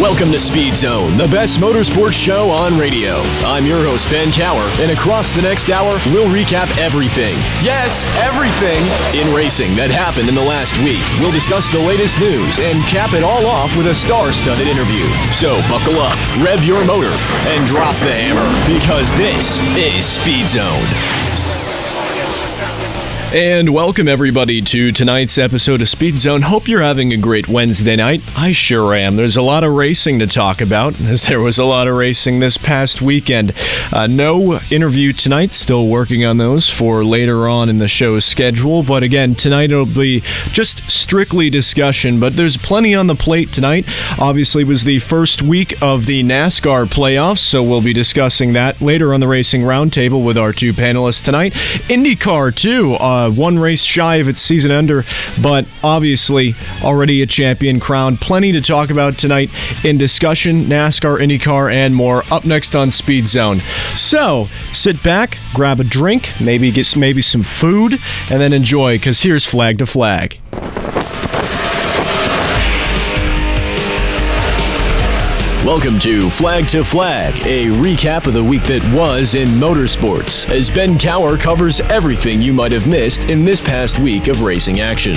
Welcome to Speed Zone, the best motorsports show on radio. I'm your host, Ben Cower, and across the next hour, we'll recap everything. Yes, everything in racing that happened in the last week. We'll discuss the latest news and cap it all off with a star studded interview. So buckle up, rev your motor, and drop the hammer, because this is Speed Zone. And welcome everybody to tonight's episode of Speed Zone. Hope you're having a great Wednesday night. I sure am. There's a lot of racing to talk about, as there was a lot of racing this past weekend. Uh, no interview tonight, still working on those for later on in the show's schedule. But again, tonight it'll be just strictly discussion, but there's plenty on the plate tonight. Obviously, was the first week of the NASCAR playoffs, so we'll be discussing that later on the Racing Roundtable with our two panelists tonight. IndyCar, too. Uh, uh, one race shy of its season ender, but obviously already a champion crown. Plenty to talk about tonight in discussion, NASCAR, IndyCar, and more. Up next on Speed Zone. So sit back, grab a drink, maybe get maybe some food, and then enjoy. Because here's flag to flag. Welcome to Flag to Flag, a recap of the week that was in motorsports, as Ben Cower covers everything you might have missed in this past week of racing action.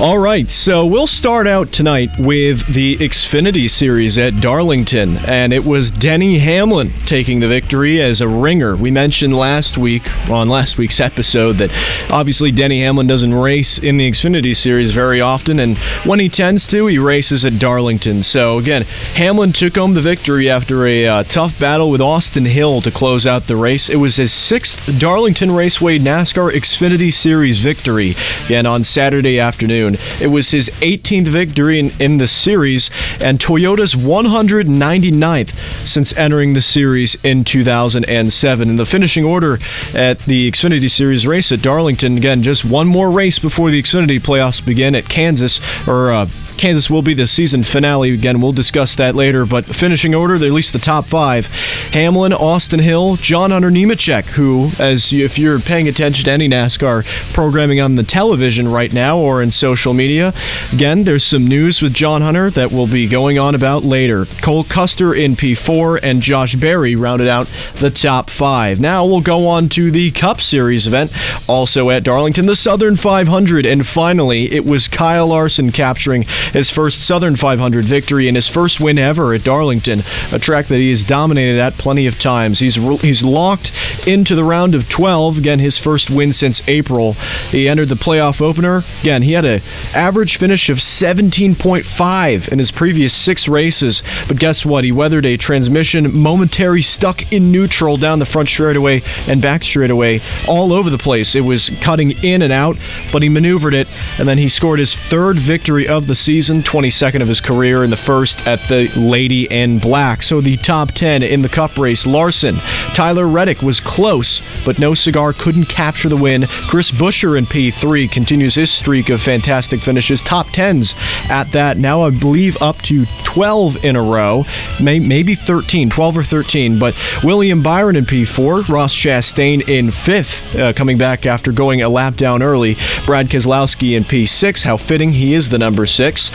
All right, so we'll start out tonight with the Xfinity Series at Darlington, and it was Denny Hamlin taking the victory as a ringer. We mentioned last week on last week's episode that obviously Denny Hamlin doesn't race in the Xfinity Series very often, and when he tends to, he races at Darlington. So again, Hamlin took home the victory after a uh, tough battle with Austin Hill to close out the race. It was his sixth Darlington Raceway NASCAR Xfinity Series victory, again on Saturday afternoon. It was his 18th victory in, in the series and Toyota's 199th since entering the series in 2007. In the finishing order at the Xfinity Series race at Darlington, again, just one more race before the Xfinity playoffs begin at Kansas, or uh, Kansas will be the season finale. Again, we'll discuss that later. But finishing order, at least the top five: Hamlin, Austin Hill, John Hunter Nemechek, who, as if you're paying attention to any NASCAR programming on the television right now or in social media, again, there's some news with John Hunter that we'll be going on about later. Cole Custer in P4 and Josh Berry rounded out the top five. Now we'll go on to the Cup Series event, also at Darlington, the Southern 500, and finally, it was Kyle Larson capturing his first Southern 500 victory and his first win ever at Darlington, a track that he has dominated at plenty of times. He's he's locked into the round of 12. Again, his first win since April. He entered the playoff opener. Again, he had average finish of 17.5 in his previous six races. But guess what? He weathered a transmission momentary stuck in neutral down the front straightaway and back straightaway all over the place. It was cutting in and out, but he maneuvered it, and then he scored his third victory of the season season, 22nd of his career, in the first at the Lady in Black. So the top 10 in the Cup race Larson, Tyler Reddick was close, but no cigar couldn't capture the win. Chris Buescher in P3 continues his streak of fantastic finishes, top 10s at that. Now, I believe up to 12 in a row, may, maybe 13, 12 or 13. But William Byron in P4, Ross Chastain in 5th, uh, coming back after going a lap down early. Brad Keselowski in P6, how fitting he is the number 6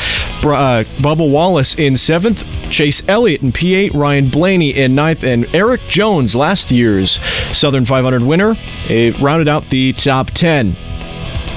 uh, Bubba Wallace in seventh, Chase Elliott in P8, Ryan Blaney in ninth, and Erik Jones, last year's Southern 500 winner, it rounded out the top 10.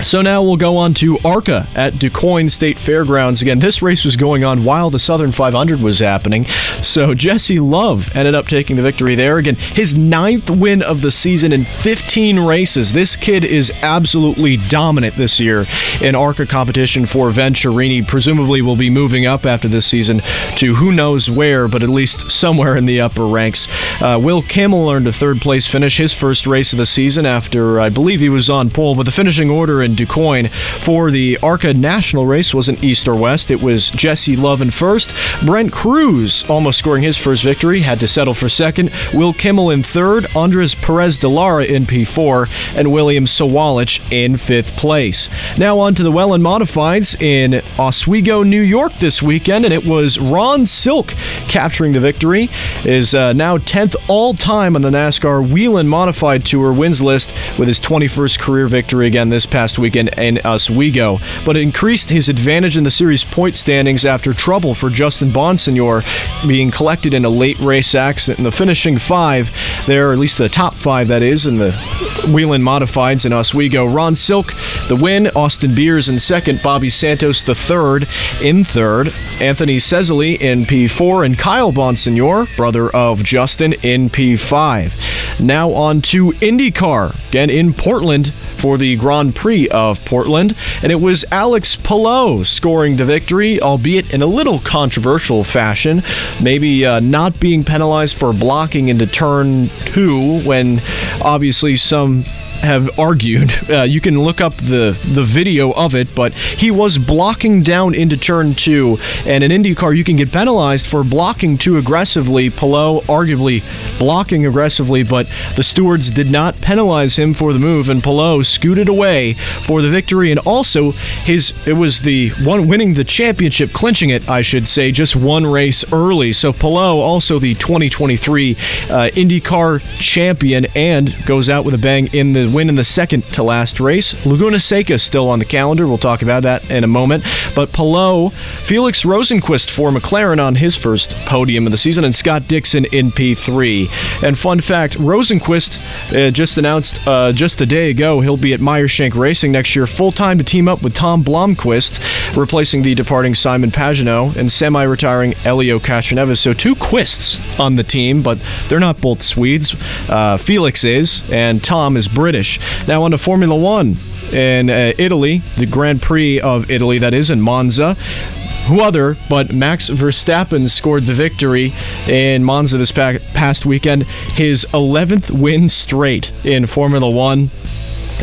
So now we'll go on to ARCA at DuQuoin State Fairgrounds. Again, this race was going on while the Southern 500 was happening. So Jesse Love ended up taking the victory there. Again, his ninth win of the season in 15 races. This kid is absolutely dominant this year in ARCA competition for Venturini. Presumably will be moving up after this season to who knows where, but at least somewhere in the upper ranks. Uh, Will Kimmel earned a third place finish, his first race of the season after I believe he was on pole, but the finishing order in in DuQuoin for the ARCA National race wasn't east or west. It was Jesse Love in first. Brent Crews almost scoring his first victory, had to settle for second. Will Kimmel in third. Andres Perez de Lara in P4. And William Sawalich in fifth place. Now on to the Whelen Modifieds in Oswego, New York this weekend. And it was Ron Silk capturing the victory. Is uh, now 10th all time on the NASCAR Whelen Modified Tour wins list with his 21st career victory again this past last weekend in Oswego, but increased his advantage in the series point standings after trouble for Justin Bonsignore being collected in a late race accident. In the finishing five, there, at least the top five, that is, in the Whelen Modifieds in Oswego. Ron Silk, the win. Austin Beers in second. Bobby Santos, the third. In third, Anthony Cesali in P4, and Kyle Bonsignore, brother of Justin, in P5. Now on to IndyCar, again in Portland for the Grand Prix of Portland, and it was Alex Palou scoring the victory, albeit in a little controversial fashion. Maybe uh, not being penalized for blocking into turn two when obviously some um, have argued. Uh, you can look up the the video of it, but he was blocking down into turn two, and in IndyCar you can get penalized for blocking too aggressively. Palou arguably blocking aggressively, but the stewards did not penalize him for the move, and Palou scooted away for the victory, and also his it was the one winning the championship, clinching it, I should say, just one race early. So Palou also the 2023 uh, IndyCar champion and goes out with a bang in the win in the second to last race. Laguna Seca still on the calendar. We'll talk about that in a moment. But Palou, Felix Rosenqvist for McLaren on his first podium of the season, and Scott Dixon in P3. And fun fact Rosenqvist uh, just announced uh, just a day ago he'll be at Meyershank Racing next year full time to team up with Tom Blomqvist, replacing the departing Simon Pagenaud and semi retiring Elio Castroneves. So two Quists on the team, but they're not both Swedes. Uh, Felix is, and Tom is British. Now on to Formula One in uh, Italy, the Grand Prix of Italy, that is in Monza. Who other but Max Verstappen scored the victory in Monza this past weekend, his 11th win straight in Formula One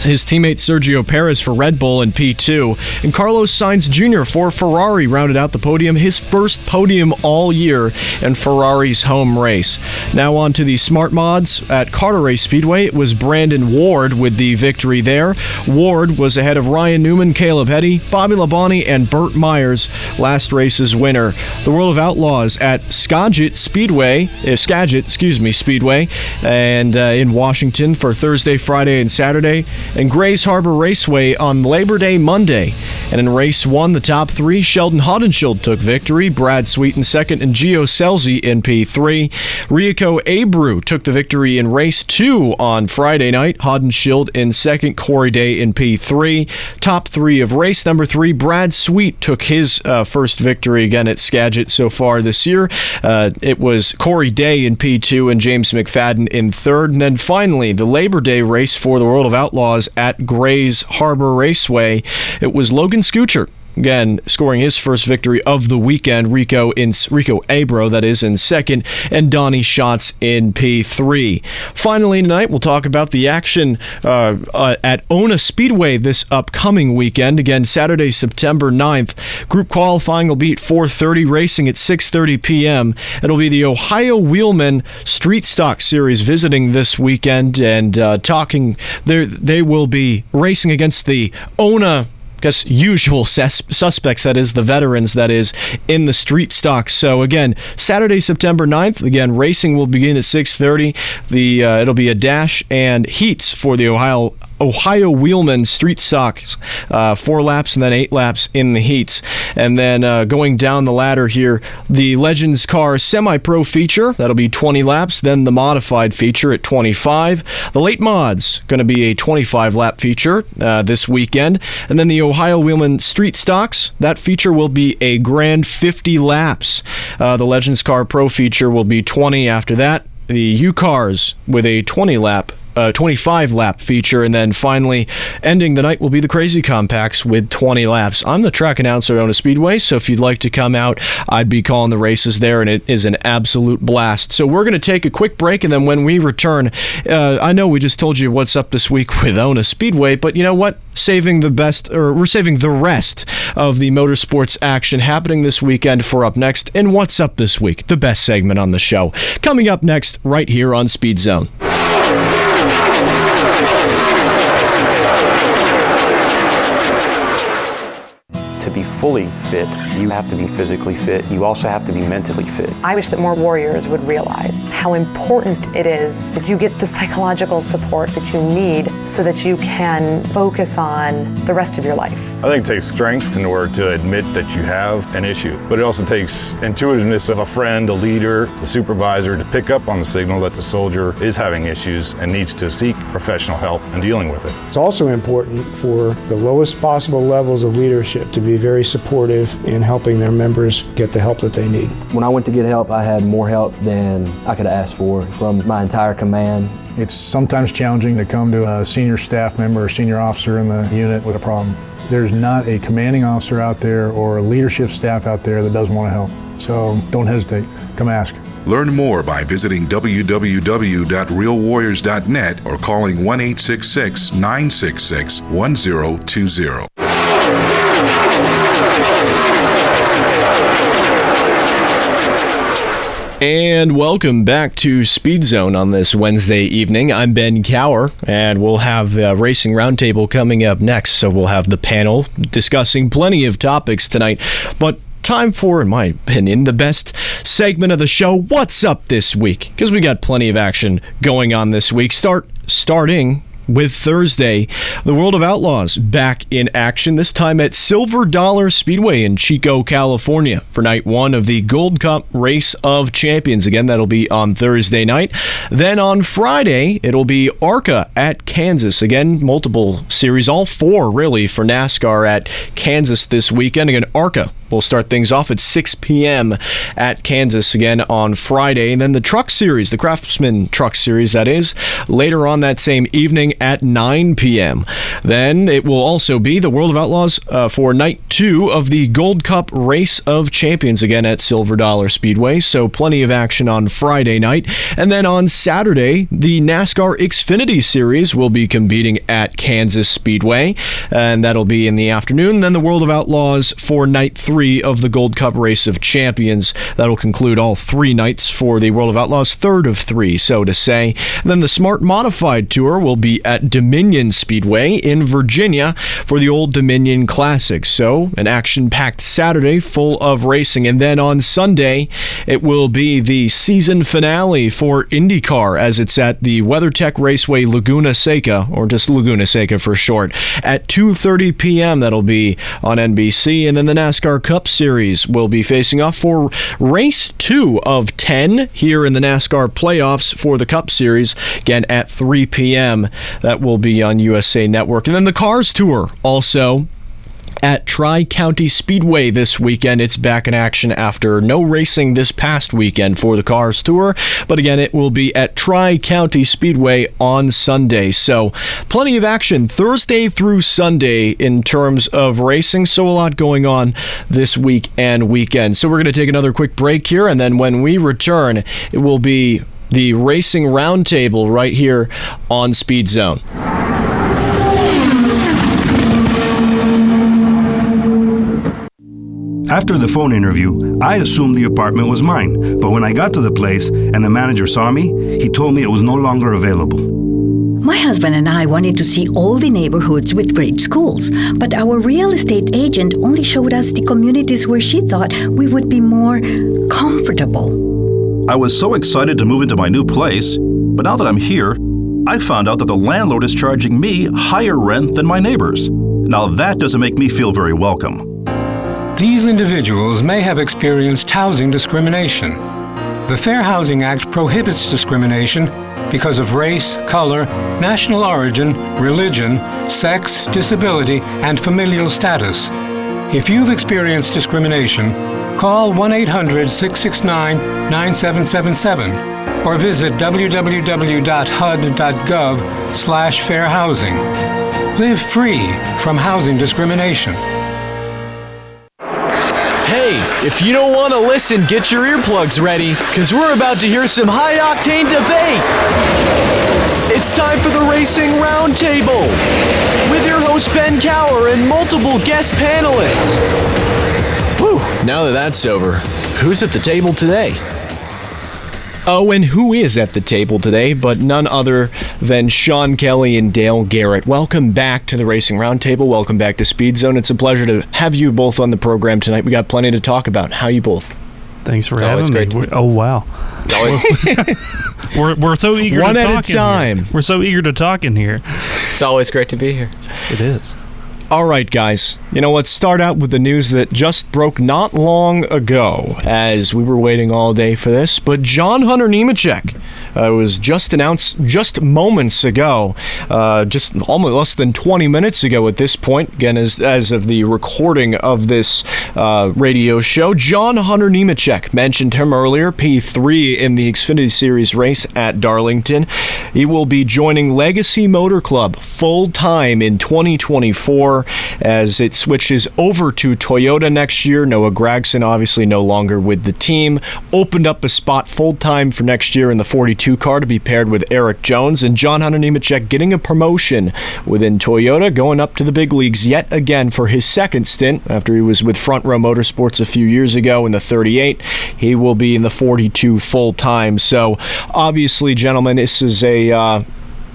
his teammate Sergio Perez for Red Bull in P2, and Carlos Sainz Jr. for Ferrari rounded out the podium, his first podium all year in Ferrari's home race. Now on to the smart mods at Carteret Speedway. It was Brandon Ward with the victory there. Ward was ahead of Ryan Newman, Caleb Heady, Bobby Labonte, and Burt Myers, last race's winner. The World of Outlaws at Skagit Speedway, uh, Skagit, excuse me, Speedway, and uh, in Washington for Thursday, Friday, and Saturday and Grays Harbor Raceway on Labor Day Monday. And in race one, the top three, Sheldon Haudenschild took victory, Brad Sweet in second, and Gio Scelzi in P3. Rico Abreu took the victory in race two on Friday night, Haudenschild in second, Corey Day in P3. Top three of race number three, Brad Sweet took his uh, first victory again at Skagit so far this year. Uh, it was Corey Day in P2 and James McFadden in third. And then finally, the Labor Day race for the World of Outlaws at Grays Harbor Raceway. It was Logan Schuchart again scoring his first victory of the weekend. Rico in Rico Abreu, that is, in second, and Donny Schatz in P3. Finally, tonight we'll talk about the action uh, uh, at Ona Speedway this upcoming weekend. Again, Saturday, September 9th. Group qualifying will be at 4:30, racing at 6:30 p.m. It'll be the Ohio Wheelman Street Stock Series visiting this weekend and uh, talking. They they will be racing against the Ona guess usual sus- suspects that is the veterans that is in the street stock. So again saturday september 9th again racing will begin at 6.30 the uh, it'll be a dash and heats for the ohio Ohio Wheelman Street Stocks, uh, four laps and then eight laps in the heats. And then uh, going down the ladder here, the Legends Car Semi Pro feature, that'll be 20 laps. Then the modified feature at 25. The late mods, going to be a 25 lap feature uh, this weekend. And then the Ohio Wheelman Street Stocks, that feature will be a grand 50 laps. Uh, the Legends Car Pro feature will be 20 after that. The U Cars with a 20 lap uh, 25 lap feature, and then finally ending the night will be the Crazy Compacts with 20 laps. I'm the track announcer at Ona Speedway, so if you'd like to come out, I'd be calling the races there, and it is an absolute blast. So we're going to take a quick break, and then when we return, uh, I know we just told you what's up this week with Ona Speedway, but you know what? Saving the best, or we're saving the rest of the motorsports action happening this weekend for up next. And what's up this week? The best segment on the show. Coming up next, right here on Speed Zone. Fully fit, you have to be physically fit. You also have to be mentally fit. I wish that more warriors would realize how important it is that you get the psychological support that you need so that you can focus on the rest of your life. I think it takes strength in order to admit that you have an issue, but it also takes intuitiveness of a friend, a leader, a supervisor to pick up on the signal that the soldier is having issues and needs to seek professional help in dealing with it. It's also important for the lowest possible levels of leadership to be very supportive in helping their members get the help that they need. When I went to get help, I had more help than I could have asked for from my entire command. It's sometimes challenging to come to a senior staff member or senior officer in the unit with a problem. There's not a commanding officer out there or a leadership staff out there that doesn't want to help. So don't hesitate. Come ask. Learn more by visiting www.realwarriors.net or calling 1 966 1020. And welcome back to Speed Zone on this Wednesday evening. I'm Ben Cower, and we'll have a Racing Roundtable coming up next. So we'll have the panel discussing plenty of topics tonight. But time for, in my opinion, the best segment of the show. What's up this week? Because we got plenty of action going on this week. Start starting with Thursday. The World of Outlaws back in action, this time at Silver Dollar Speedway in Chico, California for night one of the Gold Cup Race of Champions. Again, that'll be on Thursday night. Then on Friday, it'll be ARCA at Kansas. Again, multiple series, all four really for NASCAR at Kansas this weekend. Again, ARCA We'll start things off at 6 p.m. at Kansas again on Friday. And then the Truck Series, the Craftsman Truck Series, that is, later on that same evening at 9 p.m. Then it will also be the World of Outlaws uh, for night two of the Gold Cup Race of Champions again at Silver Dollar Speedway. So plenty of action on Friday night. And then on Saturday, the NASCAR Xfinity Series will be competing at Kansas Speedway. And that'll be in the afternoon. Then the World of Outlaws for night three three of the Gold Cup Race of Champions. That'll conclude all three nights for the World of Outlaws, third of three, so to say. And then the Smart Modified Tour will be at Dominion Speedway in Virginia for the Old Dominion Classic. So, an action packed Saturday full of racing. And then on Sunday, it will be the season finale for IndyCar as it's at the WeatherTech Raceway Laguna Seca, or just Laguna Seca for short, at 2.30 p.m. That'll be on NBC. And then the NASCAR Cup Series will be facing off for race two of 10 here in the NASCAR playoffs for the Cup Series, again at 3 p.m. That will be on USA Network. And then the Cars Tour also at Tri County Speedway this weekend. It's back in action after no racing this past weekend for the Cars Tour, but again, it will be at Tri County Speedway on Sunday. So, plenty of action Thursday through Sunday in terms of racing. So, a lot going on this week and weekend. So, we're going to take another quick break here, and then when we return, it will be the Racing Roundtable right here on Speed Zone. After the phone interview, I assumed the apartment was mine, but when I got to the place and the manager saw me, he told me it was no longer available. My husband and I wanted to see all the neighborhoods with great schools, but our real estate agent only showed us the communities where she thought we would be more comfortable. I was so excited to move into my new place, but now that I'm here, I found out that the landlord is charging me higher rent than my neighbors. Now that doesn't make me feel very welcome. These individuals may have experienced housing discrimination. The Fair Housing Act prohibits discrimination because of race, color, national origin, religion, sex, disability, and familial status. If you've experienced discrimination, call 1 800 669 9777 or visit www.hud.gov slash fairhousing. Live free from housing discrimination. If you don't want to listen, get your earplugs ready, because we're about to hear some high octane debate. It's time for the Racing Roundtable with your host Ben Cower and multiple guest panelists. Whew, now that that's over, who's at the table today? Oh, and who is at the table today but none other than Sean Kelly and Dale Garrett. Welcome back to the Racing Roundtable. Welcome back to Speed Zone. It's a pleasure to have you both on the program tonight. We got plenty to talk about. How you both? Thanks for It's having always me. great oh wow, we're, we're so eager One to at a talk in time. here. We're so eager to talk in here. It's always great to be here. It is. All right, guys. You know, let's start out with the news that just broke not long ago, as we were waiting all day for this. But John Hunter Nemechek uh, was just announced just moments ago, uh, just almost less than 20 minutes ago at this point. Again, as as of the recording of this uh, radio show, John Hunter Nemechek mentioned him earlier. P3 in the Xfinity Series race at Darlington. He will be joining Legacy Motor Club full time in 2024 as it switches over to Toyota next year. Noah Gragson, obviously no longer with the team, opened up a spot full time for next year in the 42 car to be paired with Erik Jones and John Hunter Nemechek getting a promotion within Toyota, going up to the big leagues yet again for his second stint after he was with Front Row Motorsports a few years ago in the 38. He will be in the 42 full time. So obviously, gentlemen, this is a uh,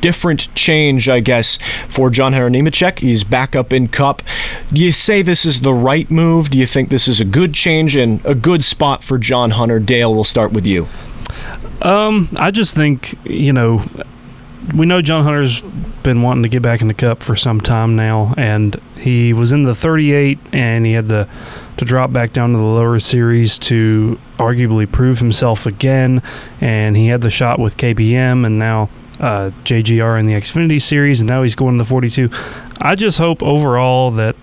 different change, I guess, for John Nemechek. He's back up in Cup. Do you say this is the right move? Do you think this is a good change and a good spot for John Hunter? Dale, we'll start with you. Um, I just think you know, we know John Hunter's been wanting to get back in the Cup for some time now, and he was in the 38, and he had to to drop back down to the lower series to arguably prove himself again, and he had the shot with KBM, and now. Uh, JGR in the Xfinity series, and now he's going to the 42. I just hope overall that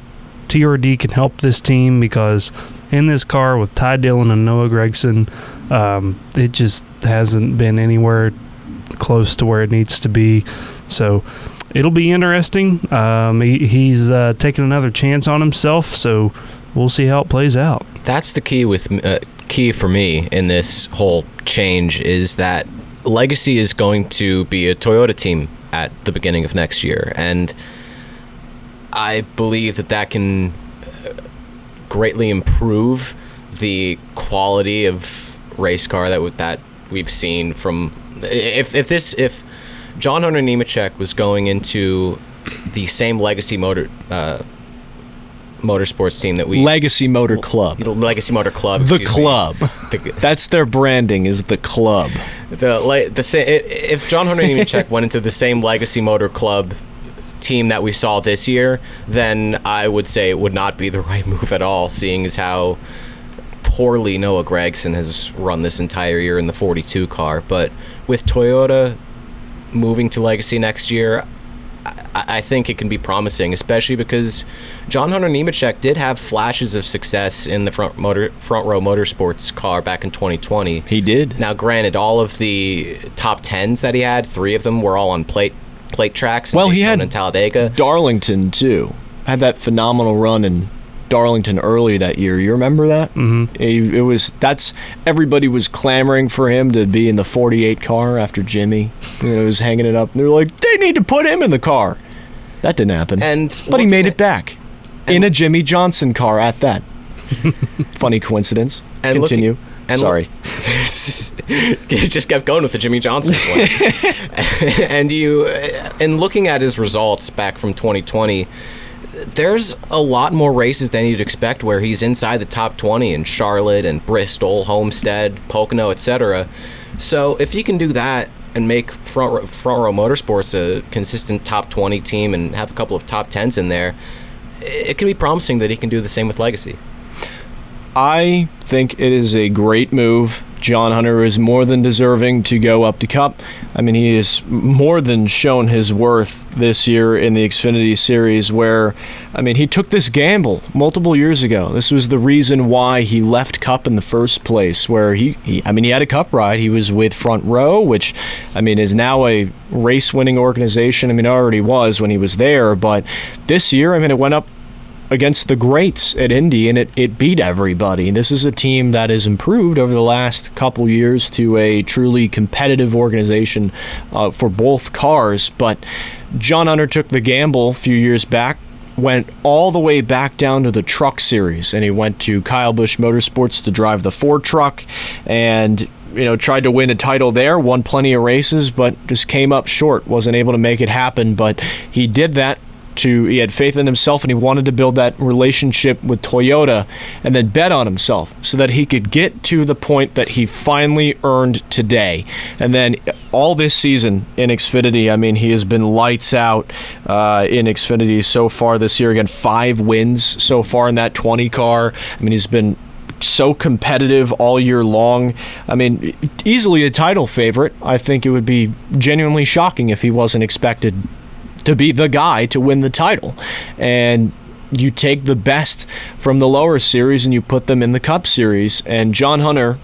TRD can help this team because in this car with Ty Dillon and Noah Gragson, um, it just hasn't been anywhere close to where it needs to be. So it'll be interesting. Um, he, he's uh, taking another chance on himself, so we'll see how it plays out. That's the key with uh, key for me in this whole change is that Legacy is going to be a Toyota team at the beginning of next year, and I believe that that can uh, greatly improve the quality of race car that that we've seen from if if this if John Hunter Nemechek was going into the same Legacy motor uh, motorsports team that we Legacy Motor Club. The Legacy Motor Club. The club. The- That's their branding is the club. the like the sa- if John Hunter Nemechek went into the same Legacy Motor Club team that we saw this year, then I would say it would not be the right move at all, seeing as how poorly Noah Gragson has run this entire year in the 42 car. But with Toyota moving to Legacy next year, I, think it can be promising, especially because John Hunter Nemechek did have flashes of success in the front motor front row motorsports car back in 2020. He did. Now, granted, all of the top tens that he had, three of them were all on plate plate tracks. Well, he Daytona had and Talladega. Darlington too. Had that phenomenal run in Darlington early that year. You remember that? Mm-hmm. It, was that's everybody was clamoring for him to be in the 48 car after Jimmy you know, was hanging it up. They're like, they need to put him in the car. That didn't happen. And but he made it back in a Jimmie Johnson car at that. Funny coincidence. And Continue. looking- and Sorry. it just kept going with the Jimmie Johnson point. and you, and looking at his results back from 2020, there's a lot more races than you'd expect where he's inside the top 20 in Charlotte and Bristol, Homestead, Pocono, etc. So if you can do that and make front row, front row motorsports a consistent top 20 team and have a couple of top 10s in there, it can be promising that he can do the same with Legacy. I think it is a great move. John Hunter is more than deserving to go up to Cup. I mean, he has more than shown his worth this year in the Xfinity Series, where, I mean, he took this gamble multiple years ago. This was the reason why he left Cup in the first place, where he, he I mean, he had a Cup ride. He was with Front Row, which, I mean, is now a race winning organization. I mean, already was when he was there, but this year, I mean, it went up against the greats at Indy, and it, it beat everybody. This is a team that has improved over the last couple years to a truly competitive organization uh, for both cars. But John Hunter took the gamble a few years back. Went all the way back down to the truck series, and he went to Kyle Busch Motorsports to drive the Ford truck. And you know, tried to win a title there, won plenty of races, but just came up short. Wasn't able to make it happen, but he did that to he had faith in himself and he wanted to build that relationship with Toyota and then bet on himself so that he could get to the point that he finally earned today. And then all this season in Xfinity, I mean, he has been lights out uh, in Xfinity so far this year. Again, five wins so far in that 20 car. I mean, he's been so competitive all year long. I mean, easily a title favorite. I think it would be genuinely shocking if he wasn't expected to be the guy to win the title. And you take the best from the lower series and you put them in the Cup series. And John Hunter,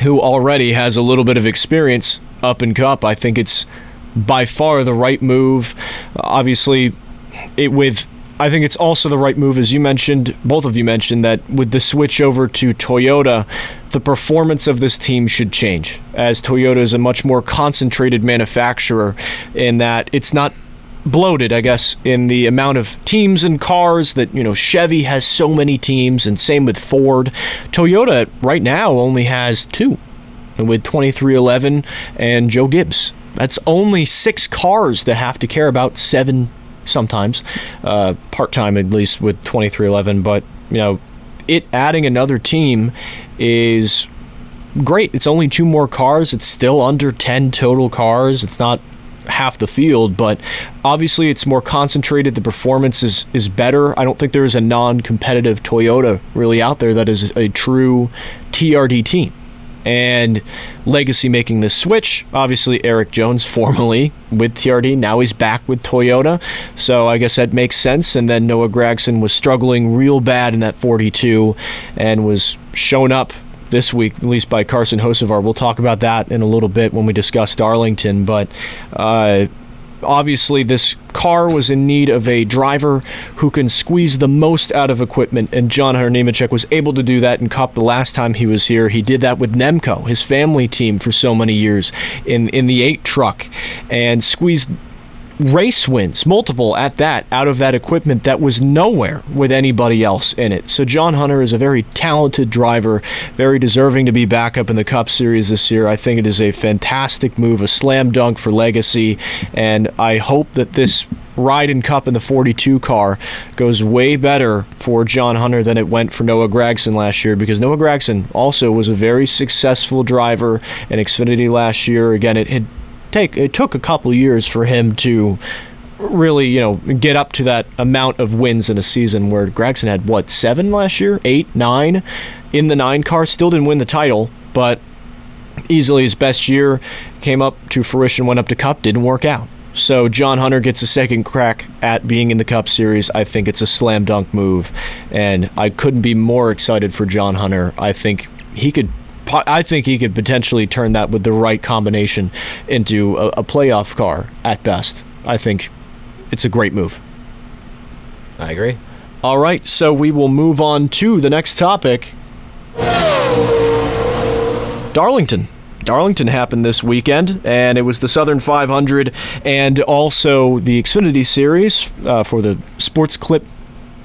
who already has a little bit of experience up in Cup, I think it's by far the right move. Obviously, it with I think it's also the right move, as you mentioned, both of you mentioned, that with the switch over to Toyota, the performance of this team should change, as Toyota is a much more concentrated manufacturer in that it's not bloated, I guess, in the amount of teams and cars that, you know, Chevy has so many teams, and same with Ford. Toyota right now only has two, with 23XI and Joe Gibbs. That's only six cars that have to care about seven sometimes, uh, part time at least with 23XI. But, you know, it adding another team is great. It's only two more cars. It's still under 10 total cars. It's not half the field, but obviously it's more concentrated. The performance is, is better. I don't think there is a non competitive Toyota really out there that is a true TRD team and Legacy making this switch. Obviously, Erik Jones formerly with TRD, now he's back with Toyota, so I guess that makes sense. And then Noah Gragson was struggling real bad in that 42 and was shown up this week, at least by Carson Hocevar. We'll talk about that in a little bit when we discuss Darlington, but. Uh, obviously this car was in need of a driver who can squeeze the most out of equipment, and John Hunter Nemechek was able to do that in Cup the last time he was here. He did that with Nemco, his family team, for so many years in in the eight truck, and squeezed race wins, multiple at that, out of that equipment that was nowhere with anybody else in it. So John Hunter is a very talented driver, very deserving to be back up in the Cup Series this year. I think it is a fantastic move, a slam dunk for Legacy, and I hope that this ride in Cup in the 42 car goes way better for John Hunter than it went for Noah Gragson last year because Noah Gragson also was a very successful driver in Xfinity last year. Again, it had take it took a couple years for him to really, you know, get up to that amount of wins in a season where Gragson had what seven last year, eight, nine in the nine car, still didn't win the title, but easily his best year came up to fruition, went up to Cup, didn't work out. So John Hunter gets a second crack at being in the Cup Series. I think it's a slam dunk move, and I couldn't be more excited for John Hunter. I think he could I think he could potentially turn that with the right combination into a, a playoff car at best. I think it's a great move. I agree. All right, so we will move on to the next topic. Darlington. Darlington happened this weekend, and it was the Southern 500 and also the Xfinity Series uh, for the Sports Clip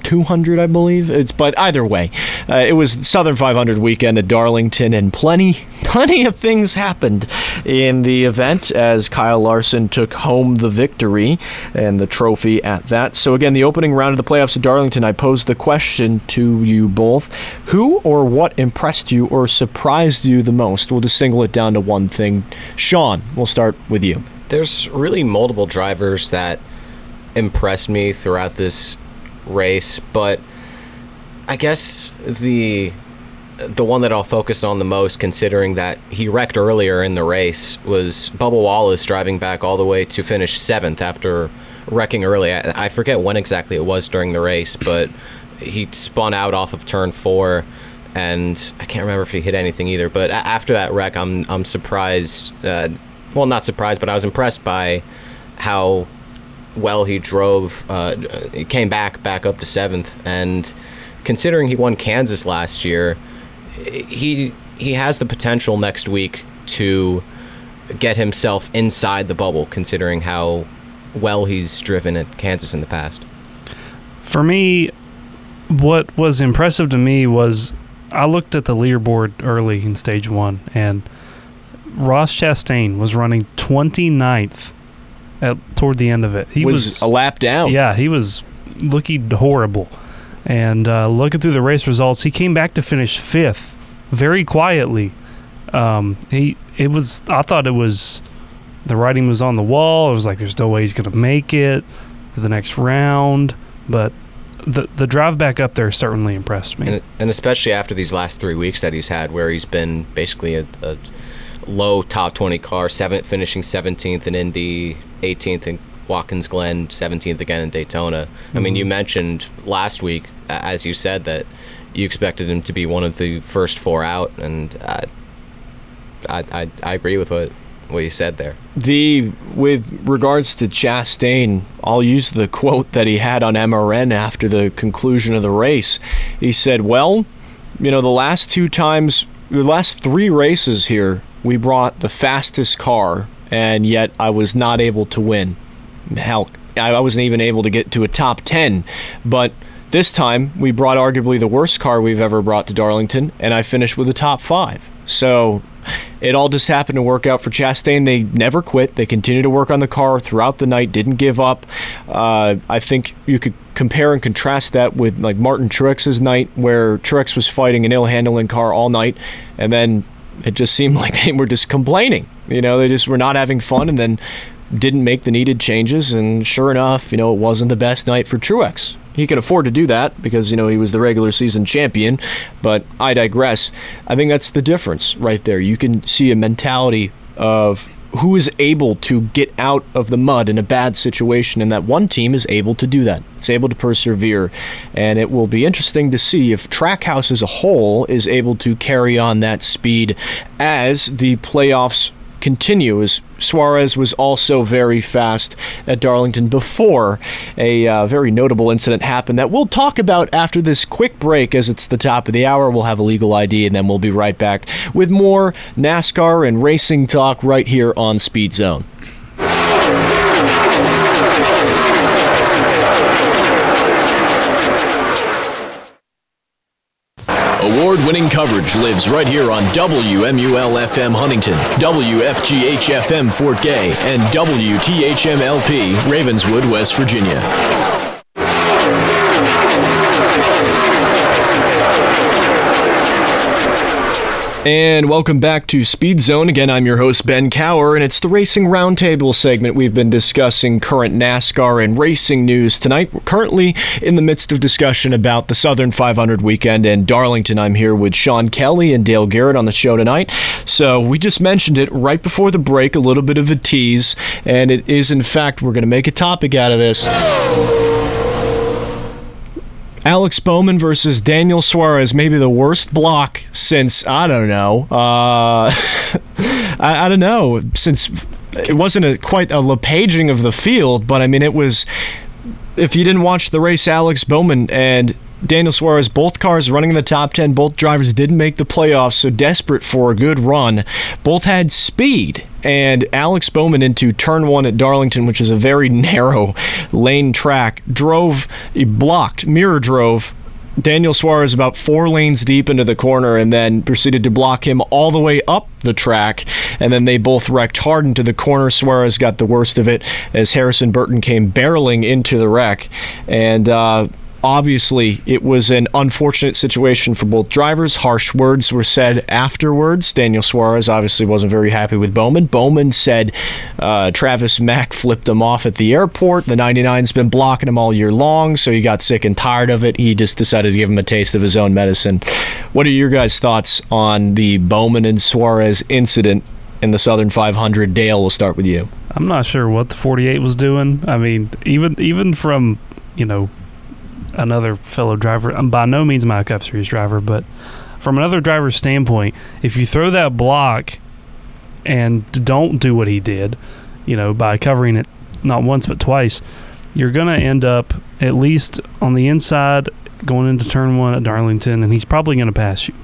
200, I believe. It's but either way, uh, it was Southern 500 weekend at Darlington, and plenty, plenty of things happened in the event as Kyle Larson took home the victory and the trophy at that. So again, the opening round of the playoffs at Darlington, I posed the question to you both: Who or what impressed you or surprised you the most? We'll just single it down to one thing. Sean, we'll start with you. There's really multiple drivers that impressed me throughout this race, but I guess the the one that I'll focus on the most, considering that he wrecked earlier in the race, was Bubba Wallace driving back all the way to finish seventh after wrecking early. I, I forget when exactly it was during the race, but he spun out off of turn four, and I can't remember if he hit anything either. But after that wreck, I'm I'm surprised. Uh, well, not surprised, but I was impressed by how well he drove. Uh, he came back back up to seventh, and considering he won Kansas last year, he he has the potential next week to get himself inside the bubble. Considering how well he's driven at Kansas in the past. For me, what was impressive to me was I looked at the leaderboard early in stage one, and Ross Chastain was running 29th at toward the end of it. He was, was, a lap down. Yeah, he was looking horrible. And uh, looking through the race results, he came back to finish fifth, very quietly. Um, he it was. I thought it was the writing was on the wall. It was like there's no way he's going to make it to the next round. But the the drive back up there certainly impressed me. And, and especially after these last three weeks that he's had, where he's been basically a, a low top 20 car, seventh finishing 17th in Indy, 18th in Watkins Glen, 17th again in Daytona. I mean, Mhm. you mentioned last week, as you said, that you expected him to be one of the first four out, and uh, I, I I agree with what what you said there. The with regards to Chastain, I'll use the quote that he had on MRN after the conclusion of the race. He said, "Well, you know, the last two times, the last three races here, we brought the fastest car, and yet I was not able to win. Hell, I wasn't even able to get to a top 10, but this time we brought arguably the worst car we've ever brought to Darlington, and I finished with a top five. So it all just happened to work out for Chastain. They never quit. They continued to work on the car throughout the night, didn't give up. Uh, I think you could compare and contrast that with like Martin Truex's night, where Truex was fighting an ill handling car all night, and then it just seemed like they were just complaining. You know, they just were not having fun, and then didn't make the needed changes. And sure enough, you know, it wasn't the best night for Truex. He can afford to do that because, you know, he was the regular season champion, but I digress. I think that's the difference right there. You can see a mentality of who is able to get out of the mud in a bad situation, and that one team is able to do that. It's able to persevere, and it will be interesting to see if Trackhouse as a whole is able to carry on that speed as the playoffs continue as Suarez was also very fast at Darlington before a uh, very notable incident happened that we'll talk about after this quick break as it's the top of the hour. We'll have a legal ID and then we'll be right back with more NASCAR and racing talk right here on Speed Zone. Award winning coverage lives right here on WMUL FM Huntington, WFGH FM Fort Gay, and WTHMLP Ravenswood, West Virginia. And welcome back to Speed Zone. Again, I'm your host, Ben Cower, and it's the Racing Roundtable segment. We've been discussing current NASCAR and racing news tonight. We're currently in the midst of discussion about the Southern 500 weekend in Darlington. I'm here with Sean Kelly and Dale Garrett on the show tonight. So we just mentioned it right before the break, a little bit of a tease, and it is, in fact, we're going to make a topic out of this. Alex Bowman versus Daniel Suarez, maybe the worst block since I don't know. Uh, I, I don't know since it wasn't a, quite a lepaging of the field, but I mean it was. If you didn't watch the race, Alex Bowman and Daniel Suarez, both cars running in the top 10, both drivers didn't make the playoffs, so desperate for a good run. Both had speed, and Alex Bowman into turn one at Darlington, which is a very narrow lane track, drove, he blocked, mirror drove. Daniel Suarez about four lanes deep into the corner and then proceeded to block him all the way up the track. And then they both wrecked hard into the corner. Suarez got the worst of it as Harrison Burton came barreling into the wreck. And, uh, Obviously, it was an unfortunate situation for both drivers. Harsh words were said afterwards. Daniel Suarez obviously wasn't very happy with Bowman. Bowman said uh, Travis Mack flipped him off at the airport. The 99's been blocking him all year long, so he got sick and tired of it. He just decided to give him a taste of his own medicine. What are your guys' thoughts on the Bowman and Suarez incident in the Southern 500? Dale, we'll start with you. I'm not sure what the 48 was doing. I mean, even even from you know another fellow driver. I'm by no means my Cup Series driver, but from another driver's standpoint, if you throw that block and don't do what he did, you know, by covering it not once but twice, you're going to end up at least on the inside going into turn one at Darlington, and he's probably going to pass you.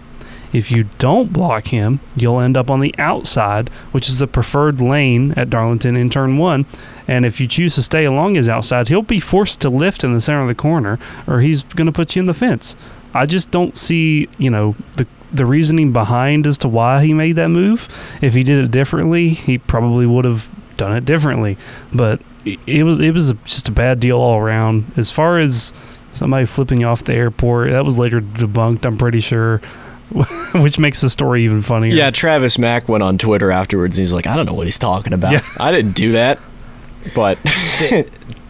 If you don't block him, you'll end up on the outside, which is the preferred lane at Darlington in turn one. And if you choose to stay along his outside, he'll be forced to lift in the center of the corner, or he's going to put you in the fence. I just don't see, you know, the the reasoning behind as to why he made that move. If he did it differently, he probably would have done it differently. But it was it was just a bad deal all around. As far as somebody flipping you off the airport, that was later debunked. I'm pretty sure. which makes the story even funnier. Yeah, Travis Mack went on Twitter afterwards and he's like, I don't know what he's talking about. Yeah. I didn't do that. But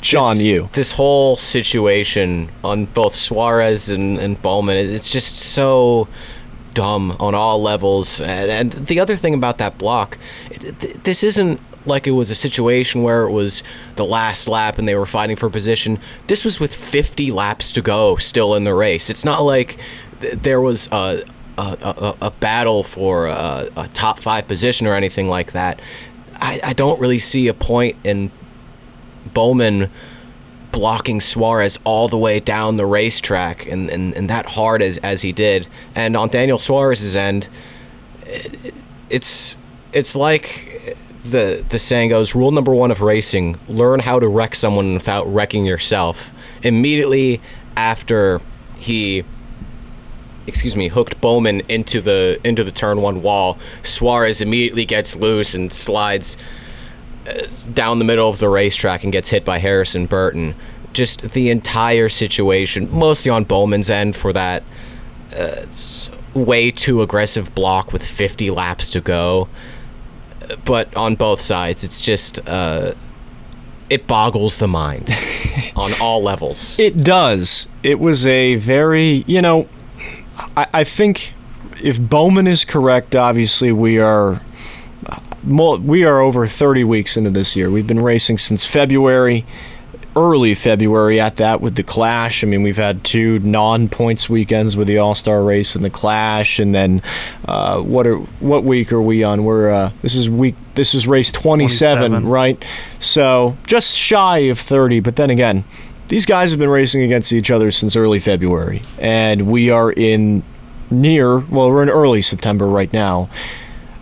John, this, you. This whole situation on both Suarez and, and Bowman, it's just so dumb on all levels. And, and the other thing about that block, it, this isn't like it was a situation where it was the last lap and they were fighting for position. This was with 50 laps to go still in the race. It's not like th- there was a, a, a, a battle for a, a, top five position or anything like that. I, I don't really see a point in Bowman blocking Suarez all the way down the racetrack and, and, and that hard as, as he did. And on Daniel Suarez's end, it, it's it's like the the saying goes rule number one of racing learn how to wreck someone without wrecking yourself immediately after he excuse me hooked bowman into the into the turn one wall suarez immediately gets loose and slides down the middle of the racetrack and gets hit by harrison burton just the entire situation mostly on bowman's end for that uh, way too aggressive block with 50 laps to go but on both sides, it's just uh, it boggles the mind on all levels. It does. It was a very, you know, I, I think if Bowman is correct, obviously we are we are over 30 weeks into this year. We've been racing since February early February at that with the Clash. I mean, we've had two non-points weekends with the All Star Race and the Clash, and then uh, what are what week are we on? We're uh, this is week this is race 27, 27, right? So just shy of 30. But then again, these guys have been racing against each other since early February, and we are in near well, we're in early September right now.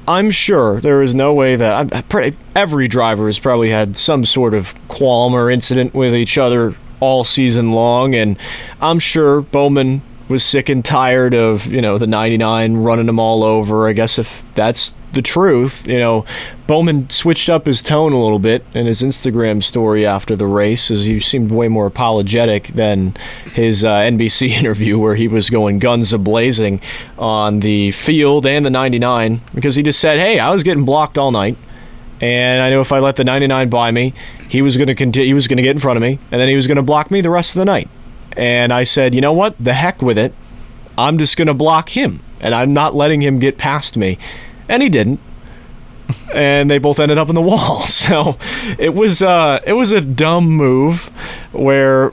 I'm sure there is no way that I'm, every driver has probably had some sort of qualm or incident with each other all season long, and I'm sure Bowman was sick and tired of you know the 99 running them all over. I guess if that's the truth, you know, Bowman switched up his tone a little bit in his Instagram story after the race, as he seemed way more apologetic than his uh, NBC interview where he was going guns a blazing on the field and the 99 because he just said, "Hey, I was getting blocked all night." And I knew if I let the 99 by me, he was going to continue. He was going to get in front of me, and then he was going to block me the rest of the night. And I said, you know what? The heck with it. I'm just going to block him, and I'm not letting him get past me. And he didn't. and they both ended up in the wall. So it was uh, it was a dumb move where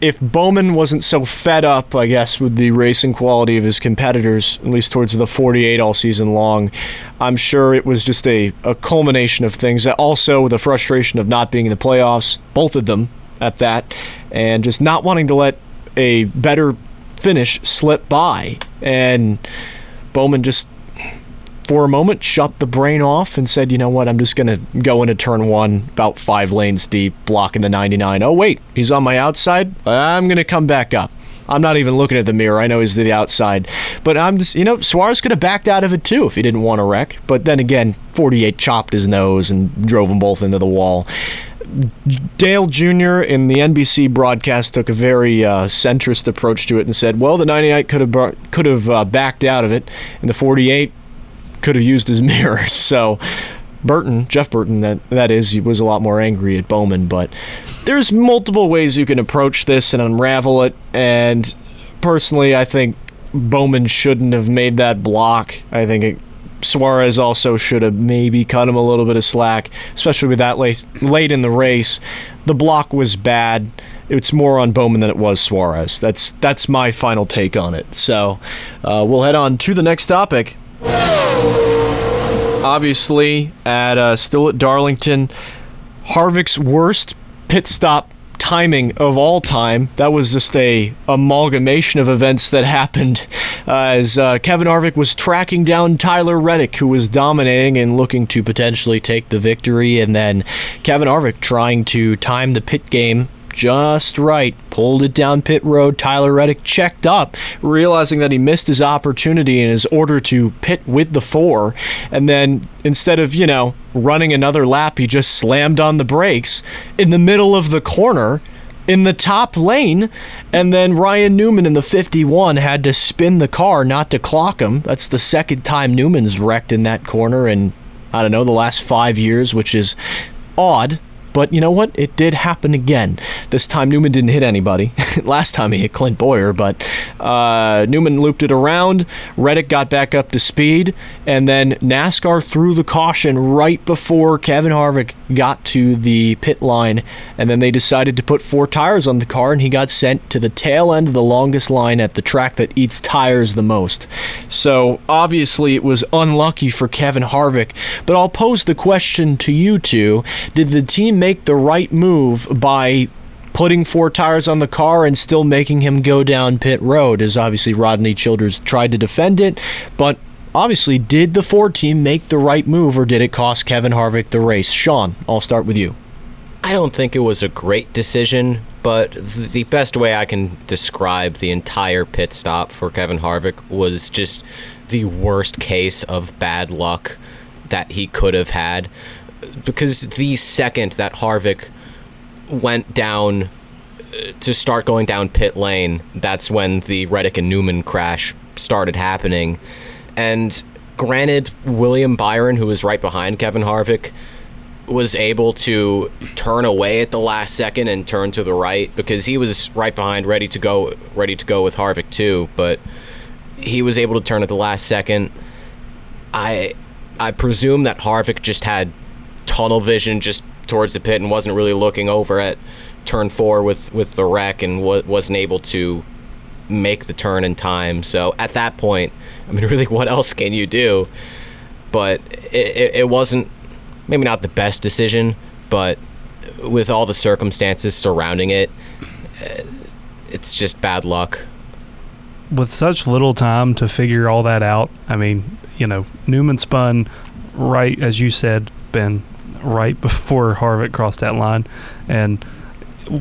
if Bowman wasn't so fed up, I guess, with the racing quality of his competitors, at least towards the 48 all season long, I'm sure it was just a, a culmination of things. Also, the frustration of not being in the playoffs, both of them at that, and just not wanting to let a better finish slip by. And Bowman just, for a moment, shut the brain off and said, you know what, I'm just going to go into turn one about five lanes deep, blocking the 99. Oh, wait, he's on my outside. I'm going to come back up. I'm not even looking at the mirror. I know he's to the outside. But I'm just, you know, Suarez could have backed out of it too if he didn't want to wreck. But then again, 48 chopped his nose and drove them both into the wall. Dale Jr. in the NBC broadcast took a very uh, centrist approach to it and said, "Well, the 98 could have could have uh, backed out of it, and the 48 could have used his mirror." So, Burton, Jeff Burton, that that is, he was a lot more angry at Bowman. But there's multiple ways you can approach this and unravel it. And personally, I think Bowman shouldn't have made that block. I think it Suarez also should have maybe cut him a little bit of slack, especially with that late, late in the race. The block was bad. It's more on Bowman than it was Suarez. That's that's my final take on it. So uh, we'll head on to the next topic. Obviously, at uh, still at Darlington, Harvick's worst pit stop timing of all time. That was just a amalgamation of events that happened uh, as uh, Kevin Harvick was tracking down Tyler Reddick, who was dominating and looking to potentially take the victory, and then Kevin Harvick trying to time the pit game just right, pulled it down pit road. Tyler Reddick checked up, realizing that he missed his opportunity in his order to pit with the four. And then instead of, you know, running another lap, he just slammed on the brakes in the middle of the corner in the top lane, and then Ryan Newman in the 51 had to spin the car not to clock him. That's the second time Newman's wrecked in that corner in, I don't know, the last five years, which is odd. But you know what? It did happen again. This time Newman didn't hit anybody. Last time he hit Clint Bowyer, but uh, Newman looped it around. Reddick got back up to speed, and then NASCAR threw the caution right before Kevin Harvick got to the pit line, and then they decided to put four tires on the car, and he got sent to the tail end of the longest line at the track that eats tires the most. So obviously it was unlucky for Kevin Harvick, but I'll pose the question to you two: Did the team make the right move by putting four tires on the car and still making him go down pit road as obviously Rodney Childers tried to defend it but obviously did the Ford team make the right move or did it cost Kevin Harvick the race? Sean I'll start with you. I don't think it was a great decision, but the best way I can describe the entire pit stop for Kevin Harvick was just the worst case of bad luck that he could have had because the second that Harvick went down uh, to start going down pit lane, that's when the Reddick and Newman crash started happening. And granted, William Byron, who was right behind Kevin Harvick, was able to turn away at the last second and turn to the right because he was right behind, ready to go, ready to go with Harvick too. But he was able to turn at the last second. I I presume that Harvick just had tunnel vision just towards the pit and wasn't really looking over at turn four with with the wreck and wa- wasn't able to make the turn in time. So at that point, I mean, really, what else can you do? But it, it, it wasn't maybe not the best decision, but with all the circumstances surrounding it, eh, it's just bad luck. with such little time to figure all that out, I mean, you know, Newman spun right as you said, Ben, right before Harvick crossed that line, and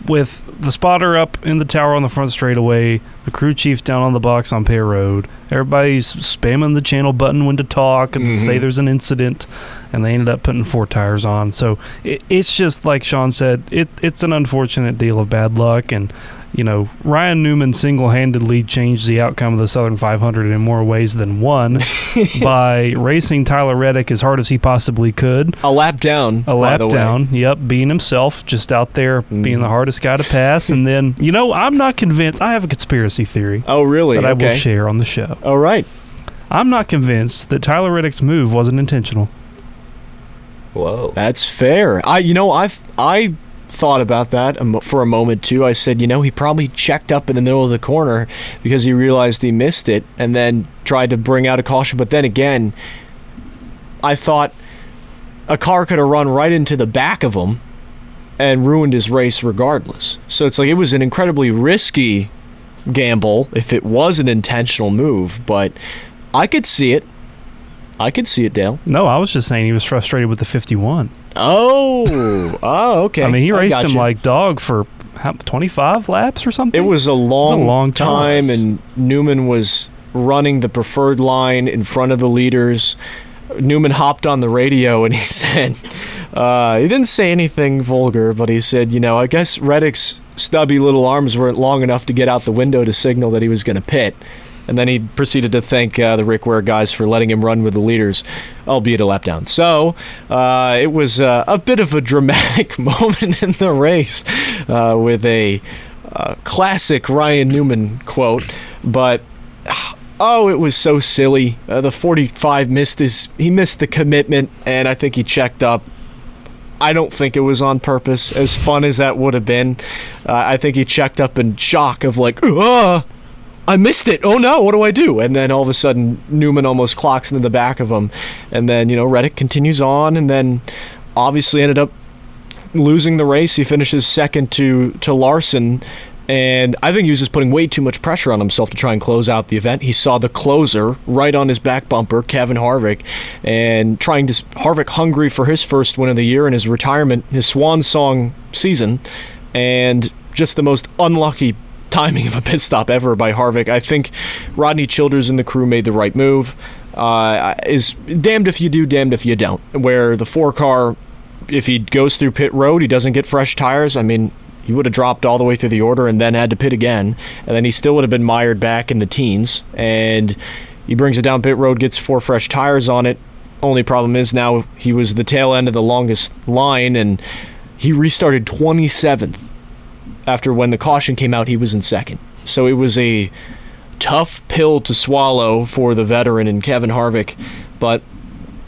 with the spotter up in the tower on the front straightaway, the crew chief down on the box on Pay Road, everybody's spamming the channel button when to talk and Mhm. say there's an incident, and they ended up putting four tires on. So it, it's just like Sean said, it it's an unfortunate deal of bad luck, and you know Ryan Newman single-handedly changed the outcome of the Southern 500 in more ways than one by racing Tyler Reddick as hard as he possibly could. A lap down. A lap the way. down. Yep, being himself, just out there being the hardest guy to pass. and then, you know, I'm not convinced. I have a conspiracy theory. Oh, really? That I will Okay. share on the show. All right. I'm not convinced that Tyler Reddick's move wasn't intentional. Whoa. That's fair. I, you know, I, I thought about that for a moment too. I said, you know, he probably checked up in the middle of the corner because he realized he missed it, and then tried to bring out a caution. But then again, I thought a car could have run right into the back of him and ruined his race regardless. So it's like it was an incredibly risky gamble if it was an intentional move, but I could see it. I could see it, Dale. No, I was just saying he was frustrated with the 51. Oh, oh, okay. I mean, he raced him gotcha. like dog for how, 25 laps or something. It was a long, long time, race. and Newman was running the preferred line in front of the leaders. Newman hopped on the radio and he said, uh, he didn't say anything vulgar, but he said, you know, I guess Reddick's stubby little arms weren't long enough to get out the window to signal that he was going to pit. And then he proceeded to thank uh, the Rick Ware guys for letting him run with the leaders, albeit a lap down. So uh, it was uh, a bit of a dramatic moment in the race uh, with a uh, classic Ryan Newman quote. But oh, it was so silly. Uh, the 45 missed his, he missed the commitment, and I think he checked up. I don't think it was on purpose. As fun as that would have been, uh, I think he checked up in shock of like, ah. I missed it. Oh no, what do I do? And then all of a sudden, Newman almost clocks into the back of him. And then, you know, Reddick continues on and then obviously ended up losing the race. He finishes second to, to Larson. And I think he was just putting way too much pressure on himself to try and close out the event. He saw the closer right on his back bumper, Kevin Harvick, and trying to Harvick hungry for his first win of the year in his retirement, his swan song season, and just the most unlucky timing of a pit stop ever by Harvick. I think Rodney Childers and the crew made the right move. Uh, is damned if you do, damned if you don't. Where the four car, if he goes through pit road, he doesn't get fresh tires. I mean, he would have dropped all the way through the order and then had to pit again, and then he still would have been mired back in the teens. And he brings it down pit road, gets four fresh tires on it. Only problem is now he was the tail end of the longest line, and he restarted 27th after when the caution came out, he was in second. So it was a tough pill to swallow for the veteran and Kevin Harvick, but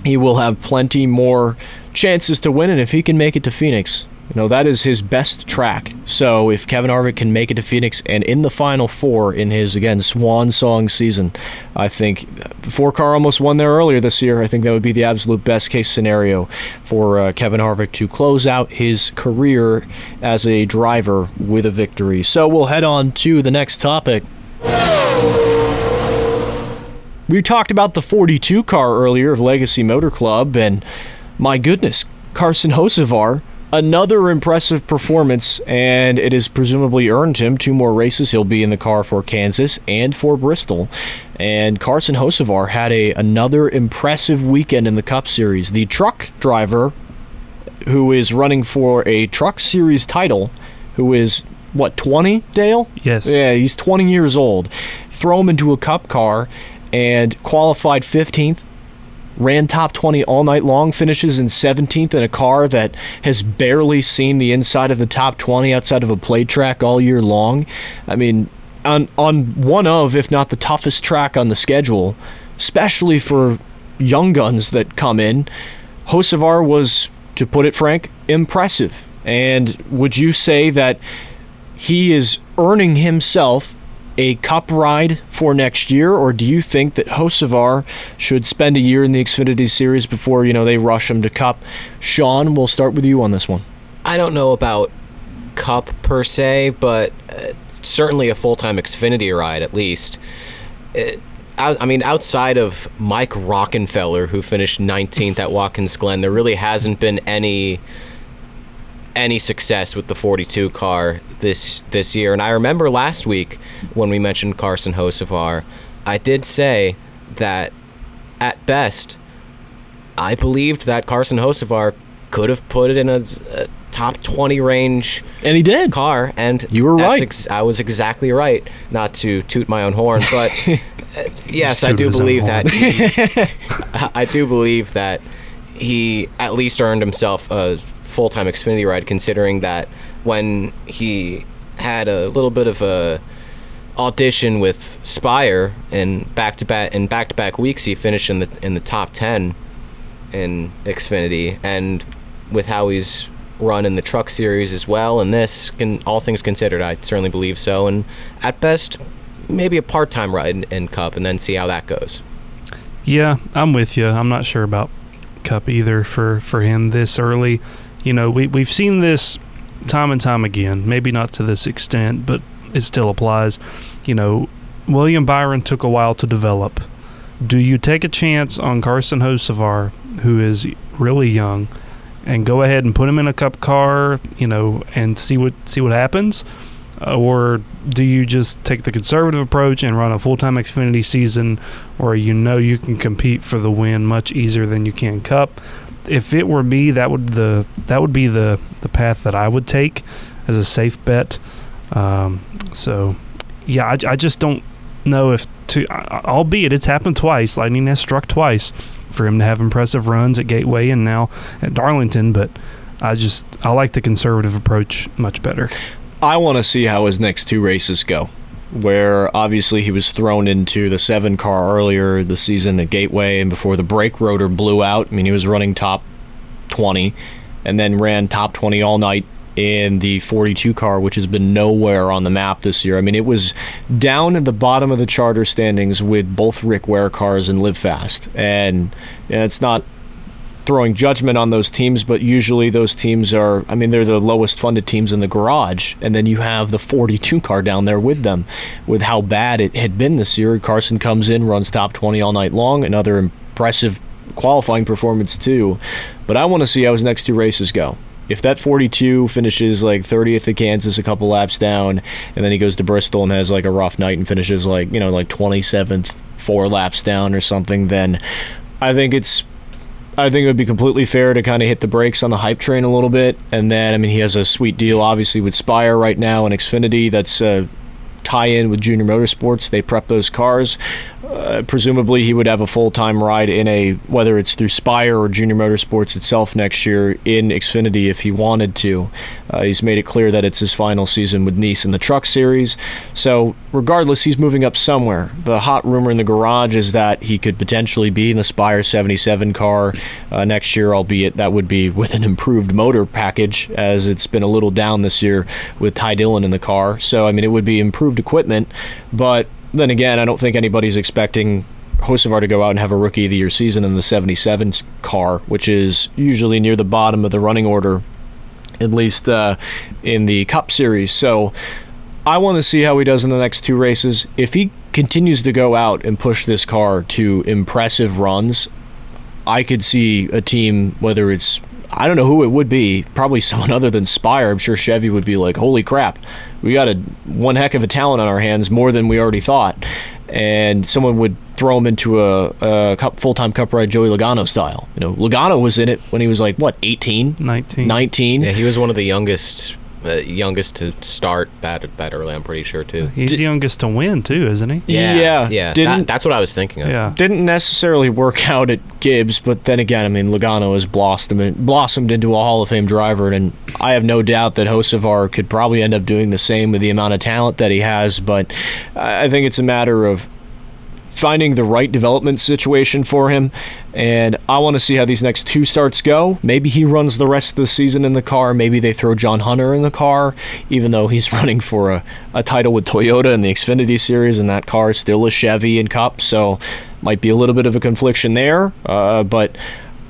he will have plenty more chances to win. And if he can make it to Phoenix, you know, that is his best track. So if Kevin Harvick can make it to Phoenix and in the final four in his, again, swan song season, I think four car almost won there earlier this year. I think that would be the absolute best case scenario for uh, Kevin Harvick to close out his career as a driver with a victory. So we'll head on to the next topic. We talked about the 42 car earlier of Legacy Motor Club, and my goodness, Carson Hocevar another impressive performance, and it has presumably earned him two more races. He'll be in the car for Kansas and for Bristol. And Carson Hocevar had a another impressive weekend in the Cup Series. The truck driver, who is running for a Truck Series title, who is what 20 Dale? Yes. Yeah, he's 20 years old. Throw him into a Cup car and qualified 15th ran top 20 all night long, finishes in 17th in a car that has barely seen the inside of the top 20 outside of a play track all year long. I mean, on on one of, if not the toughest track on the schedule, especially for young guns that come in, Hocevar was, to put it frank, impressive. And would you say that he is earning himself a cup ride for next year, or do you think that Hocevar should spend a year in the Xfinity Series before you know they rush him to Cup? Sean, we'll start with you on this one. I don't know about Cup per se, but uh, certainly a full time Xfinity ride at least. It, uh, I mean, outside of Mike Rockenfeller, who finished 19th at Watkins Glen, there really hasn't been any any success with the 42 car this this year. And I remember last week when we mentioned Carson Hocevar, I did say that at best, I believed that Carson Hocevar could have put it in a, a, top 20 range and he did. car and you were right. ex- i was exactly right not to toot my own horn but uh, yes i do believe that he, i do believe that he at least earned himself a full time Xfinity ride, considering that when he had a little bit of a audition with Spire in back to back in back to back weeks, he finished in the in the top ten in Xfinity, and with how he's run in the Truck Series as well, and this can all things considered, I certainly believe so. And at best, maybe a part time ride in, in Cup, and then see how that goes. Yeah, I'm with you. I'm not sure about Cup either for for him this early. You know, we we've seen this time and time again. Maybe not to this extent, but it still applies. You know, William Byron took a while to develop. Do you take a chance on Carson Hocevar, who is really young, and go ahead and put him in a cup car, you know, and see what see what happens? Or do you just take the conservative approach and run a full time Xfinity season where you know you can compete for the win much easier than you can Cup? If it were me, that would the that would be the the path that I would take as a safe bet. Um, so, yeah, I, I just don't know if to. Albeit it's happened twice. Lightning has struck twice for him to have impressive runs at Gateway and now at Darlington, but I just I like the conservative approach much better. I want to see how his next two races go where obviously he was thrown into the seven car earlier the season at Gateway and before the brake rotor blew out. I mean, he was running top 20 and then ran top 20 all night in the 42 car, which has been nowhere on the map this year. I mean, it was down at the bottom of the charter standings with both Rick Ware cars and Live Fast. And it's not throwing judgment on those teams, but usually those teams are, I mean, they're the lowest funded teams in the garage. And then you have the 42 car down there with them, with how bad it had been this year. Carson comes in, runs top 20 all night long, another impressive qualifying performance, too. But I want to see how his next two races go. if that 42 finishes like 30th at Kansas, a couple laps down, and then he goes to Bristol and has like a rough night and finishes like you know like 27th, four laps down or something, then I think it's I think it would be completely fair to kind of hit the brakes on the hype train a little bit. And then, I mean, he has a sweet deal, obviously, with Spire right now and Xfinity. That's a tie in with Junior Motorsports. They prep those cars. Uh, presumably, he would have a full time ride in a, whether it's through Spire or Junior Motorsports itself next year in Xfinity if he wanted to. Uh, he's made it clear that it's his final season with Niece in the Truck Series. So, regardless, he's moving up somewhere. The hot rumor in the garage is that he could potentially be in the Spire 77 car uh, next year, albeit that would be with an improved motor package, as it's been a little down this year with Ty Dillon in the car. So, I mean, it would be improved equipment, but then again, I don't think anybody's expecting Hocevar to go out and have a rookie of the year season in the 77 car, which is usually near the bottom of the running order, at least uh, in the Cup Series. So I want to see how he does in the next two races. If he continues to go out and push this car to impressive runs, I could see a team, whether it's I don't know who it would be. Probably someone other than Spire. I'm sure Chevy would be like, "Holy crap, we got a one heck of a talent on our hands, more than we already thought." And someone would throw him into a, a cup, full-time Cup ride, Joey Logano style. You know, Logano was in it when he was like what, 18, 19, 19. Yeah, he was one of the youngest. Uh, youngest to start that that early, I'm pretty sure too. He's the youngest to win too, isn't he? Yeah, Yeah, yeah. didn't- That, that's what I was thinking of. Yeah. Didn't necessarily work out at Gibbs, but then again, I mean, Logano has blossomed blossomed into a Hall of Fame driver, and I have no doubt that Hocevar could probably end up doing the same with the amount of talent that he has. But I I think it's a matter of finding the right development situation for him. And I want to see how these next two starts go. Maybe he runs the rest of the season in the car. Maybe they throw John Hunter in the car, even though he's running for a, a title with Toyota in the Xfinity Series, and that car is still a Chevy and Cup. So might be a little bit of a confliction there. Uh, but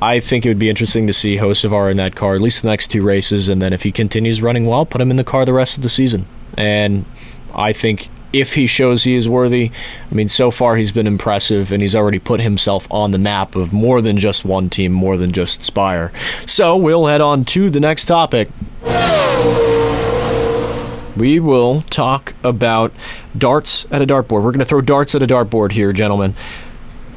I think it would be interesting to see Hocevar in that car, at least the next two races. And then if he continues running well, put him in the car the rest of the season. And I think if he shows he is worthy, I mean, so far he's been impressive and he's already put himself on the map of more than just one team, more than just Spire. So we'll head on to the next topic. We will talk about darts at a dartboard. We're going to throw darts at a dartboard here, gentlemen.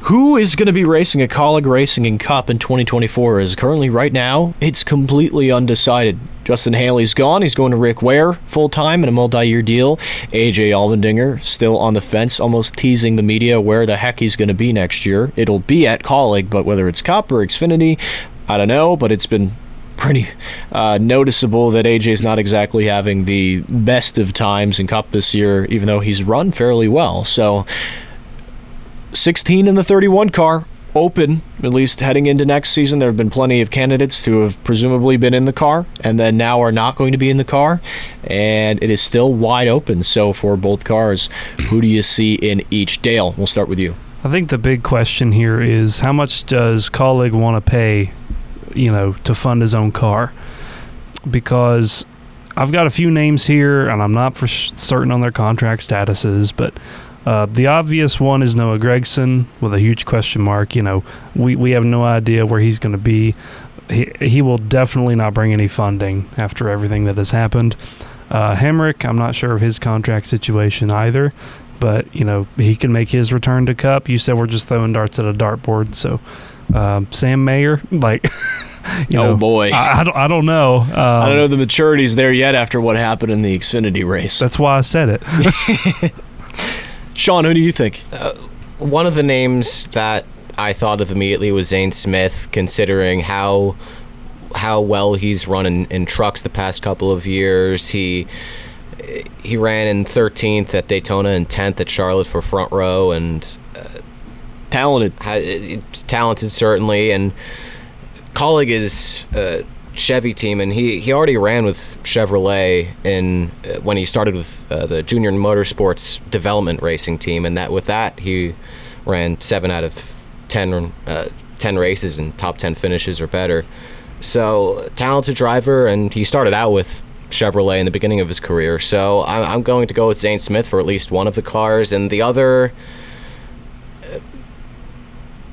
Who is going to be racing at Kaulig Racing in Cup in 2024? Is currently right now it's completely undecided. Justin Haley's gone. He's going to Rick Ware full time in a multi-year deal. AJ Allmendinger still on the fence, almost teasing the media where the heck he's going to be next year. It'll be at Kaulig, but whether it's Cup or Xfinity, I don't know. But it's been pretty uh, noticeable that AJ's not exactly having the best of times in Cup this year, even though he's run fairly well. So. 16 in the 31 car open at least heading into next season. There have been plenty of candidates who have presumably been in the car and then now are not going to be in the car and it is still wide open. So for both cars who do you see in each? Dale we'll start with you. I think the big question here is how much does Kaulig want to pay, you know, to fund his own car? Because I've got a few names here, and I'm not for certain on their contract statuses, but uh, the obvious one is Noah Gragson with a huge question mark. You know, we, we have no idea where he's going to be. He, he will definitely not bring any funding after everything that has happened. Uh, Hemric, I'm not sure of his contract situation either, but you know he can make his return to Cup. You said we're just throwing darts at a dartboard, so um, Sam Mayer, like, you oh know, boy I, I don't, I don't know. Um, I don't know the maturity's there yet after what happened in the Xfinity race. That's why I said it. Sean, who do you think? Uh, one of the names that I thought of immediately was Zane Smith, considering how how well he's run in, in trucks the past couple of years. He he ran in 13th at Daytona and 10th at Charlotte for front row, and uh, talented, talented certainly. And Kaulig is a Chevy team, and he, he already ran with Chevrolet in uh, when he started with uh, the Junior Motorsports Development Racing team, and that with that he ran seven out of 10, uh, 10 races and top 10 finishes or better. So talented driver, and he started out with Chevrolet in the beginning of his career. So I'm, I'm going to go with Zane Smith for at least one of the cars, and the other.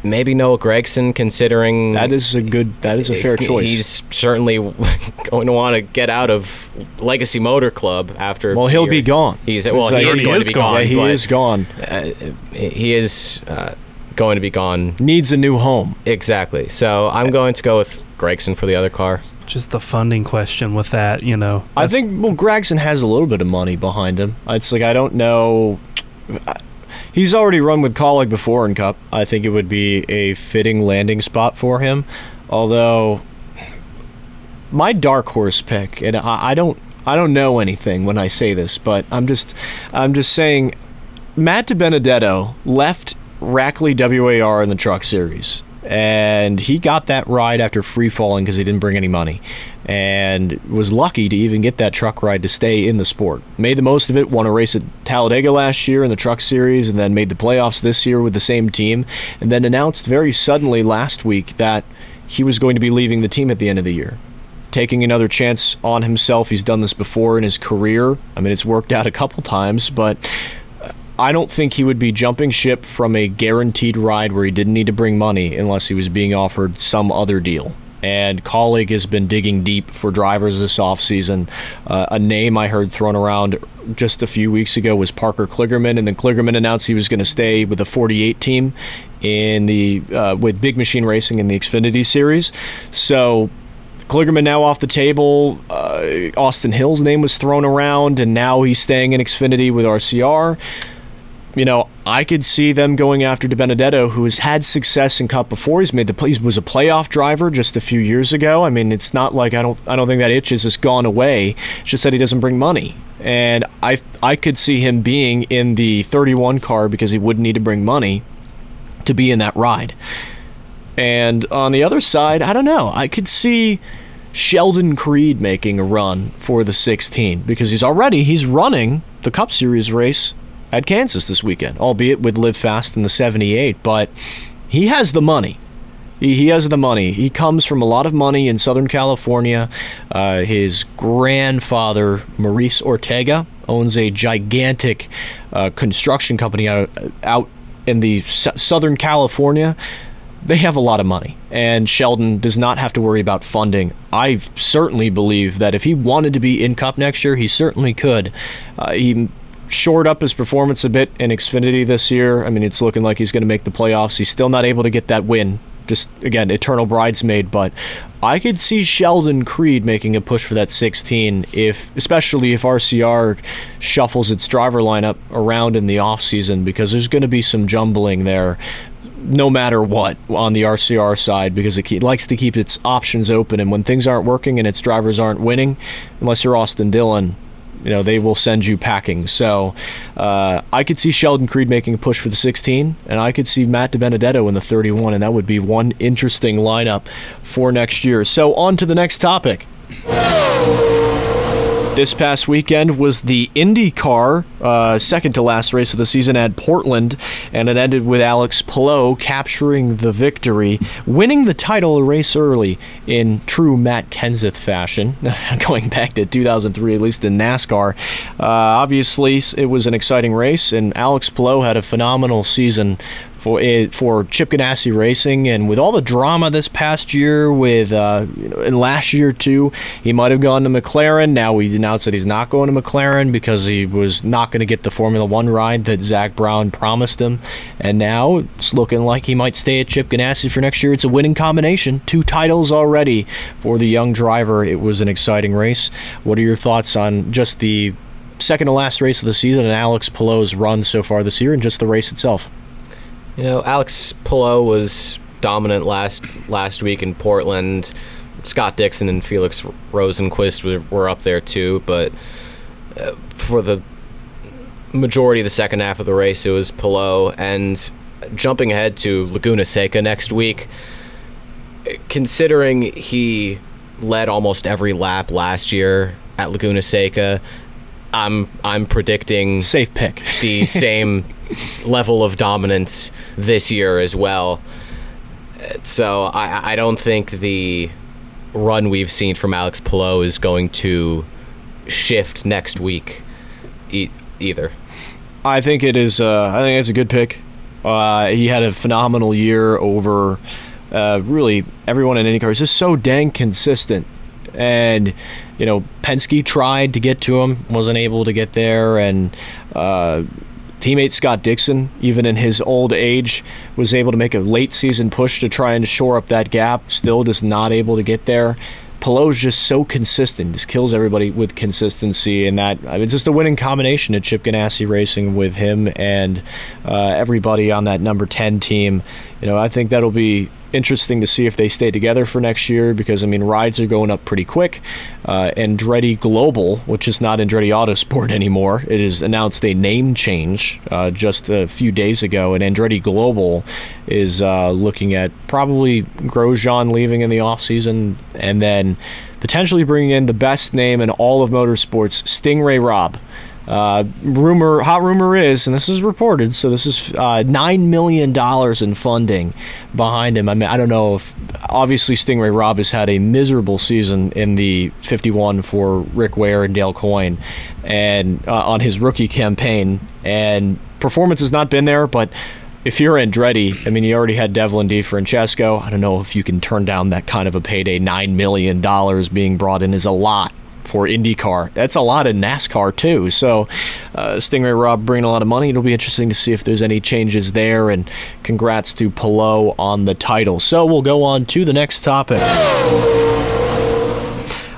Maybe Noah Gragson, considering that is a good, that is a fair choice. He's certainly going to want to get out of Legacy Motor Club after. Well, he'll year. be gone. He's well, It's he like- is going to be gone. Yeah, he is gone. Uh, he is uh, going to be gone. Needs a new home. Exactly. So I'm going to go with Gragson for the other car. Just the funding question with that, you know. I think well, Gragson has a little bit of money behind him. It's like I don't know. He's already run with Kaulig before in Cup. I think it would be a fitting landing spot for him. Although my dark horse pick, and I, I don't, I don't know anything when I say this, but I'm just, I'm just saying, Matt DiBenedetto left Rackley WAR in the Truck Series, and he got that ride after free falling because he didn't bring any money, and was lucky to even get that truck ride to stay in the sport. Made the most of it. Won a race at Talladega last year in the Truck Series, and then made the playoffs this year with the same team, and then announced very suddenly last week that he was going to be leaving the team at the end of the year taking another chance on himself. He's done this before in his career. I mean, it's worked out a couple times, but I don't think he would be jumping ship from a guaranteed ride where he didn't need to bring money unless he was being offered some other deal. And Kaulig has been digging deep for drivers this offseason. Uh, a name I heard thrown around just a few weeks ago was Parker Kligerman, and then Kligerman announced he was going to stay with the 48 team in the uh, with Big Machine Racing in the Xfinity Series. So Kligerman now off the table. Uh, Austin Hill's name was thrown around, and now he's staying in Xfinity with RCR. You know, I could see them going after DiBenedetto, who has had success in Cup before. He's made the he was a playoff driver just a few years ago. I mean, it's not like I don't I don't think that itch has just gone away. It's just that he doesn't bring money, and I I could see him being in the 31 car because he wouldn't need to bring money to be in that ride. And on the other side, I don't know. I could see Sheldon Creed making a run for the 16 because he's already he's running the Cup Series race at Kansas this weekend, albeit with Live Fast in the 78, but he has the money. He, he has the money. He comes from a lot of money in Southern California. Uh, his grandfather, Maurice Ortega, owns a gigantic uh, construction company out, out in the s- Southern California they have a lot of money, and Sheldon does not have to worry about funding. I certainly believe that if he wanted to be in Cup next year, he certainly could. Uh, he shored up his performance a bit in Xfinity this year. I mean, it's looking like he's going to make the playoffs. He's still not able to get that win. Just again, eternal bridesmaid, but I could see Sheldon Creed making a push for that 16 if especially if RCR shuffles its driver lineup around in the offseason because there's going to be some jumbling there no matter what on the RCR side because it, likes to keep its options open. And when things aren't working and its drivers aren't winning, unless you're Austin Dillon, you know they will send you packing. So uh, I could see Sheldon Creed making a push for the 16, and I could see Matt DiBenedetto in the 31, and that would be one interesting lineup for next year. So on to the next topic. This past weekend was the IndyCar uh, second to last race of the season at Portland, and it ended with Alex Palou capturing the victory, winning the title a race early in true Matt Kenseth fashion, going back to 2003, at least in NASCAR. Uh, obviously, it was an exciting race, and Alex Palou had a phenomenal season for it, for Chip Ganassi Racing, and with all the drama this past year, with uh, you know, and last year too, he might have gone to McLaren. Now he announced that he's not going to McLaren because he was not going to get the Formula One ride that Zak Brown promised him, and now it's looking like he might stay at Chip Ganassi for next year. It's a winning combination, two titles already for the young driver. It was an exciting race. What are your thoughts on just the second to last race of the season and Alex Palou's run so far this year, and just the race itself? You know, Alex Palou was dominant last last week in Portland. Scott Dixon and Felix Rosenqvist were, were up there too, but uh, for the majority of the second half of the race, it was Palou. And jumping ahead to Laguna Seca next week, considering he led almost every lap last year at Laguna Seca, I'm I'm predicting safe pick the same level of dominance this year as well. So I I don't think the run we've seen from Alex Palou is going to shift next week e- either. I think it is. Uh, I think it's a good pick. Uh, he had a phenomenal year over uh, really everyone in IndyCar. He's just so dang consistent. And, you know, Penske tried to get to him, wasn't able to get there. And uh, teammate Scott Dixon, even in his old age, was able to make a late season push to try and shore up that gap, still just not able to get there. Palou's just so consistent. Just kills everybody with consistency, and that I mean, it's just a winning combination at Chip Ganassi Racing with him and uh, everybody on that number ten team. You know, I think that'll be interesting to see if they stay together for next year because I mean rides are going up pretty quick. Uh, Andretti Global, which is not Andretti Autosport anymore, it has announced a name change uh, just a few days ago, and Andretti Global is uh, looking at probably Grosjean leaving in the offseason and then potentially bringing in the best name in all of motorsports, Sting Ray Robb. Uh, rumor, hot rumor is, and this is reported, so this is uh, nine million dollars in funding behind him. I mean, I don't know if obviously Sting Ray Robb has had a miserable season in the 51 for Rick Ware and Dale Coyne, and uh, on his rookie campaign, and performance has not been there, but. If you're Andretti, I mean, you already had Devlin DeFrancesco. I don't know if you can turn down that kind of a payday. Nine million dollars being brought in is a lot for IndyCar. That's a lot in NASCAR too. So, uh, Sting Ray Robb bringing a lot of money. It'll be interesting to see if there's any changes there. And congrats to Palou on the title. So we'll go on to the next topic.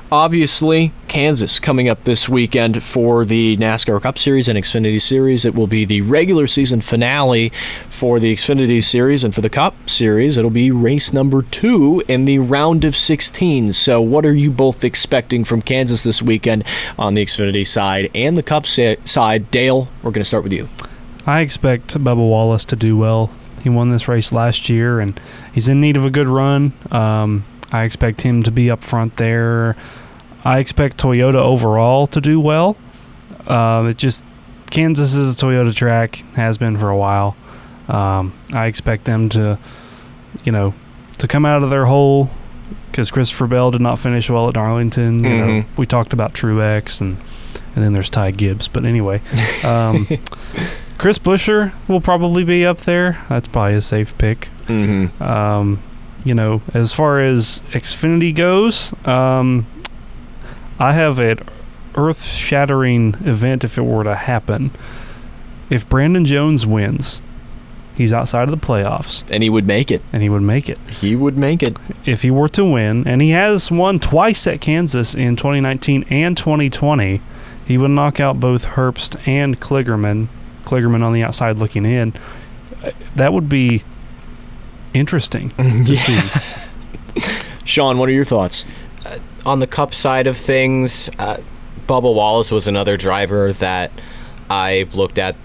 Obviously, Kansas coming up this weekend for the NASCAR Cup Series and Xfinity Series. It will be the regular season finale for the Xfinity Series and for the Cup Series. It'll be race number two in the round of 16. So, what are you both expecting from Kansas this weekend on the Xfinity side and the Cup side? Dale, we're going to start with you. I expect Bubba Wallace to do well. He won this race last year, and he's in need of a good run. Um, I expect him to be up front there. I expect Toyota overall to do well. Uh, it just Kansas is a Toyota track, has been for a while. Um, I expect them to, you know, to come out of their hole because Christopher Bell did not finish well at Darlington. You mm-hmm. know, we talked about Truex and and then there's Ty Gibbs. But anyway, um, Chris Buescher will probably be up there. That's probably a safe pick. Mm-hmm. Um, you know, as far as Xfinity goes, um, I have an earth-shattering event if it were to happen. If Brandon Jones wins, he's outside of the playoffs, and he would make it. And he would make it. He would make it if he were to win, and he has won twice at Kansas in 2019 and 2020. He would knock out both Herbst and Kligerman. Kligerman on the outside looking in. That would be interesting to yeah. see. Sean, what are your thoughts? Uh, on the Cup side of things, uh, Bubba Wallace was another driver that I looked at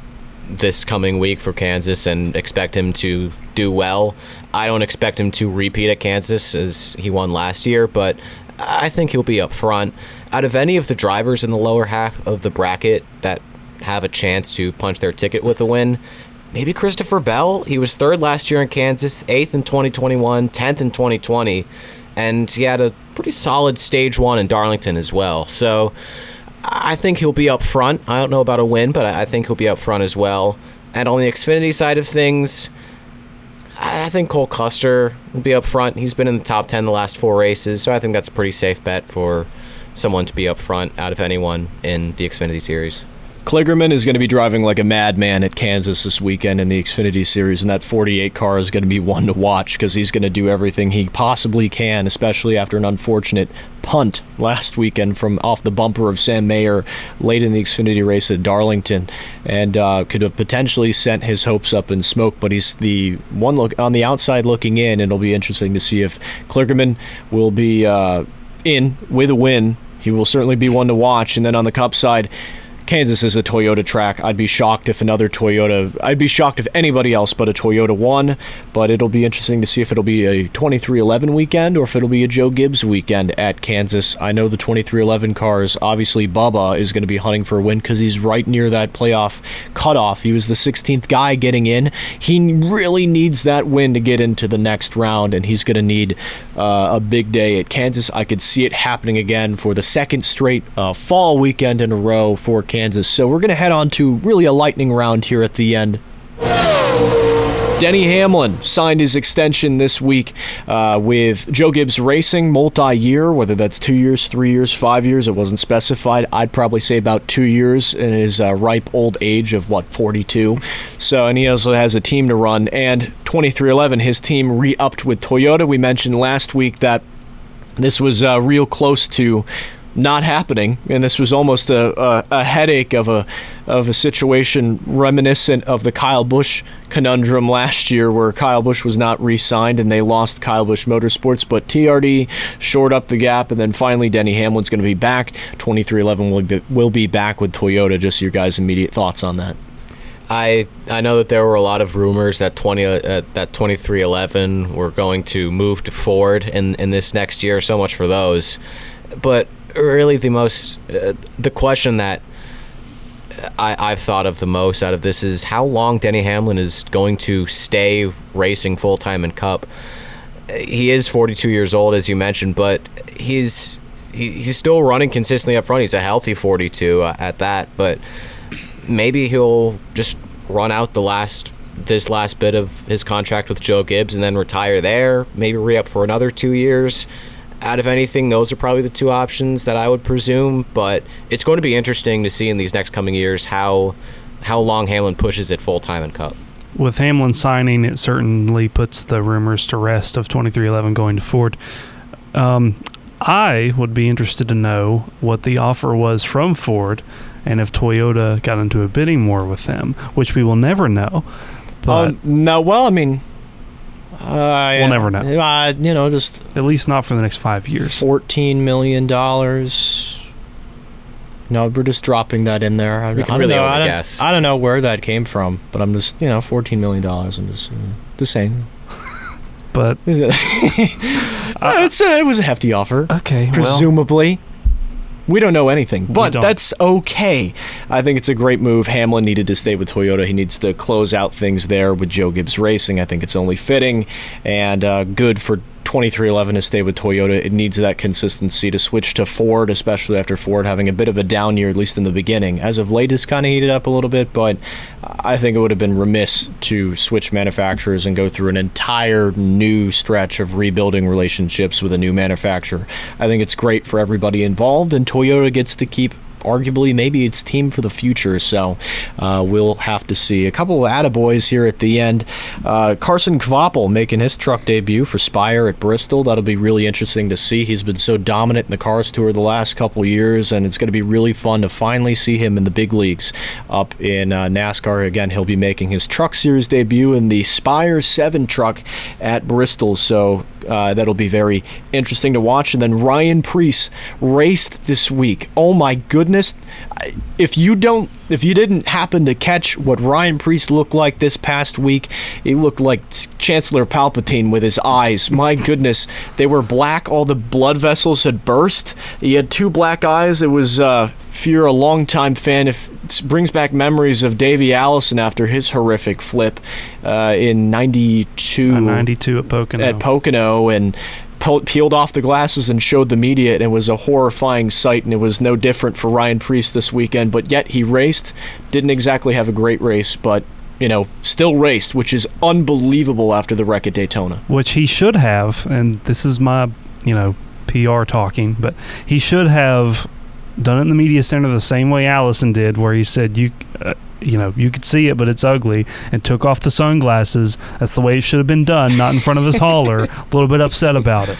this coming week for Kansas and expect him to do well. I don't expect him to repeat at Kansas as he won last year, but I think he'll be up front. Out of any of the drivers in the lower half of the bracket that have a chance to punch their ticket with a win, maybe Christopher Bell. He was third last year in Kansas, eighth in 2021, 10th in 2020, and he had a pretty solid stage one in Darlington as well. So I think he'll be up front. I don't know about a win, but I think he'll be up front as well. And on the Xfinity side of things, I think Cole Custer will be up front. He's been in the top 10 the last four races, so I think that's a pretty safe bet for someone to be up front out of anyone in the Xfinity Series. Kligerman is going to be driving like a madman at Kansas this weekend in the Xfinity Series, and that 48 car is going to be one to watch because he's going to do everything he possibly can, especially after an unfortunate punt last weekend from off the bumper of Sam Mayer late in the Xfinity race at Darlington, and uh, could have potentially sent his hopes up in smoke. But he's the one look on the outside looking in, and it'll be interesting to see if Kligerman will be uh, in with a win. He will certainly be one to watch, and then on the Cup side. Kansas is a Toyota track. I'd be shocked if another Toyota, I'd be shocked if anybody else but a Toyota won, but it'll be interesting to see if it'll be a 23XI weekend or if it'll be a Joe Gibbs weekend at Kansas. I know the 23XI cars, obviously Bubba is going to be hunting for a win because he's right near that playoff cutoff. He was the 16th guy getting in. He really needs that win to get into the next round, and he's going to need uh, a big day at Kansas. I could see it happening again for the second straight uh, fall weekend in a row for Kansas. So we're going to head on to really a lightning round here at the end. Denny Hamlin signed his extension this week uh, with Joe Gibbs Racing, multi year, whether that's two years, three years, five years, it wasn't specified. I'd probably say about two years in his uh, ripe old age of what, 42. So, and he also has a team to run. And 23XI, his team re upped with Toyota. We mentioned last week that this was uh, real close to not happening, and this was almost a, a, a, headache of a of a situation reminiscent of the Kyle Busch conundrum last year, where Kyle Busch was not re-signed and they lost Kyle Busch Motorsports, but TRD shored up the gap, and then finally Denny Hamlin's going to be back. Twenty three eleven will be will be back with Toyota. Just your guys' immediate thoughts on that. I I know that there were a lot of rumors that twenty uh, that twenty three eleven were going to move to Ford in in this next year. So much for those, but really the most uh, the question that I, I've thought of the most out of this is how long Denny Hamlin is going to stay racing full time in Cup. He is 42 years old, as you mentioned, but he's he, he's still running consistently up front. He's a healthy 42 uh, at that, but maybe he'll just run out the last this last bit of his contract with Joe Gibbs and then retire there. Maybe re up for another two years out of anything, those are probably the two options that I would presume. But it's going to be interesting to see in these next coming years how how long Hamlin pushes it full time in Cup. With Hamlin signing, it certainly puts the rumors to rest of 23XI going to Ford. Um, I would be interested to know what the offer was from Ford and if Toyota got into a bidding war with them, which we will never know. But um, no, well, I mean, uh, we'll never know. Uh, you know, just at least not for the next five years. Fourteen million dollars. No, we're just dropping that in there. I, we can I really know, I guess. I don't know where that came from, but I'm just you know, fourteen million dollars. I'm just uh, the same. But it's a, it was a hefty offer. Okay, presumably. Well, we don't know anything, but that's okay. I think it's a great move. Hamlin needed to stay with Toyota. He needs to close out things there with Joe Gibbs Racing. I think it's only fitting and uh, good for 23XI to stay with Toyota. It needs that consistency to switch to Ford, especially after Ford having a bit of a down year, at least in the beginning. As of late, it's kind of heated up a little bit, but I think it would have been remiss to switch manufacturers and go through an entire new stretch of rebuilding relationships with a new manufacturer. I think it's great for everybody involved, and Toyota gets to keep arguably maybe it's team for the future. So uh, we'll have to see. A couple of attaboys here at the end. Uh, Carson Kvapil making his truck debut for Spire at Bristol. That'll be really interesting to see. He's been so dominant in the Cars Tour the last couple years, and it's going to be really fun to finally see him in the big leagues up in uh, NASCAR. Again, he'll be making his Truck Series debut in the Spire 7 truck at Bristol. So uh, that'll be very interesting to watch. And then Ryan Preece raced this week. Oh my goodness! If you don't, if you didn't happen to catch what Ryan Preece looked like this past week, he looked like Chancellor Palpatine with his eyes. My goodness, they were black. All the blood vessels had burst. He had two black eyes. It was. Uh, if you're a longtime fan, if it brings back memories of Davey Allison after his horrific flip uh, in '92. Uh, '92 at Pocono. At Pocono, and peeled off the glasses and showed the media, and it was a horrifying sight, and it was no different for Ryan Preece this weekend. But yet he raced, didn't exactly have a great race, but you know, still raced, which is unbelievable after the wreck at Daytona. Which he should have, and this is my, you know, PR talking, but he should have done it in the media center the same way Allison did, where he said you. Uh, you know, you could see it, but it's ugly, and took off the sunglasses. That's the way it should have been done, not in front of his hauler. A little bit upset about it.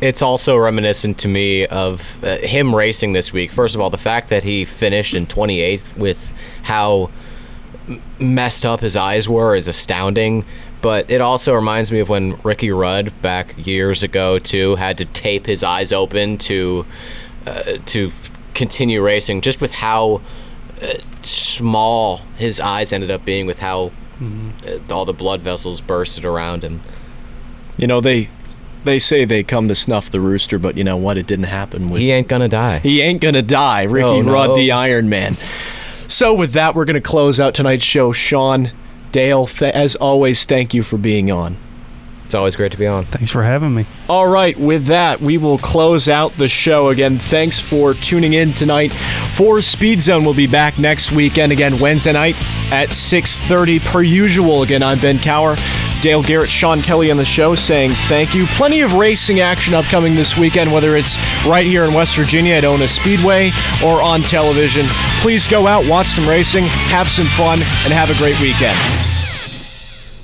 It's also reminiscent to me of uh, him racing this week. First of all, the fact that he finished in 28th with how messed up his eyes were is astounding. But it also reminds me of when Ricky Rudd back years ago too had to tape his eyes open to uh, to continue racing, just with how uh, small his eyes ended up being, with how mm-hmm. uh, all the blood vessels bursted around him. You know they they say they come to snuff the rooster, but you know what? It didn't happen. With, he ain't gonna die. He ain't gonna die. Ricky no, no. Rudd, the Iron Man. So with that, we're gonna close out tonight's show. Sean Dale, th- as always, thank you for being on. It's always great to be on. Thanks for having me. All right, with that, we will close out the show. Again, thanks for tuning in tonight. For Speed Zone, we'll be back next weekend again Wednesday night at 6:30 per usual. Again, I'm Ben Cower. Dale Garrett, Sean Kelly on the show saying thank you. Plenty of racing action upcoming this weekend, whether it's right here in West Virginia at Ona Speedway or on television. Please go out, watch some racing, have some fun, and have a great weekend.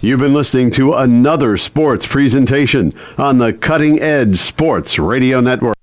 You've been listening to another sports presentation on the Cutting Edge Sports Radio Network.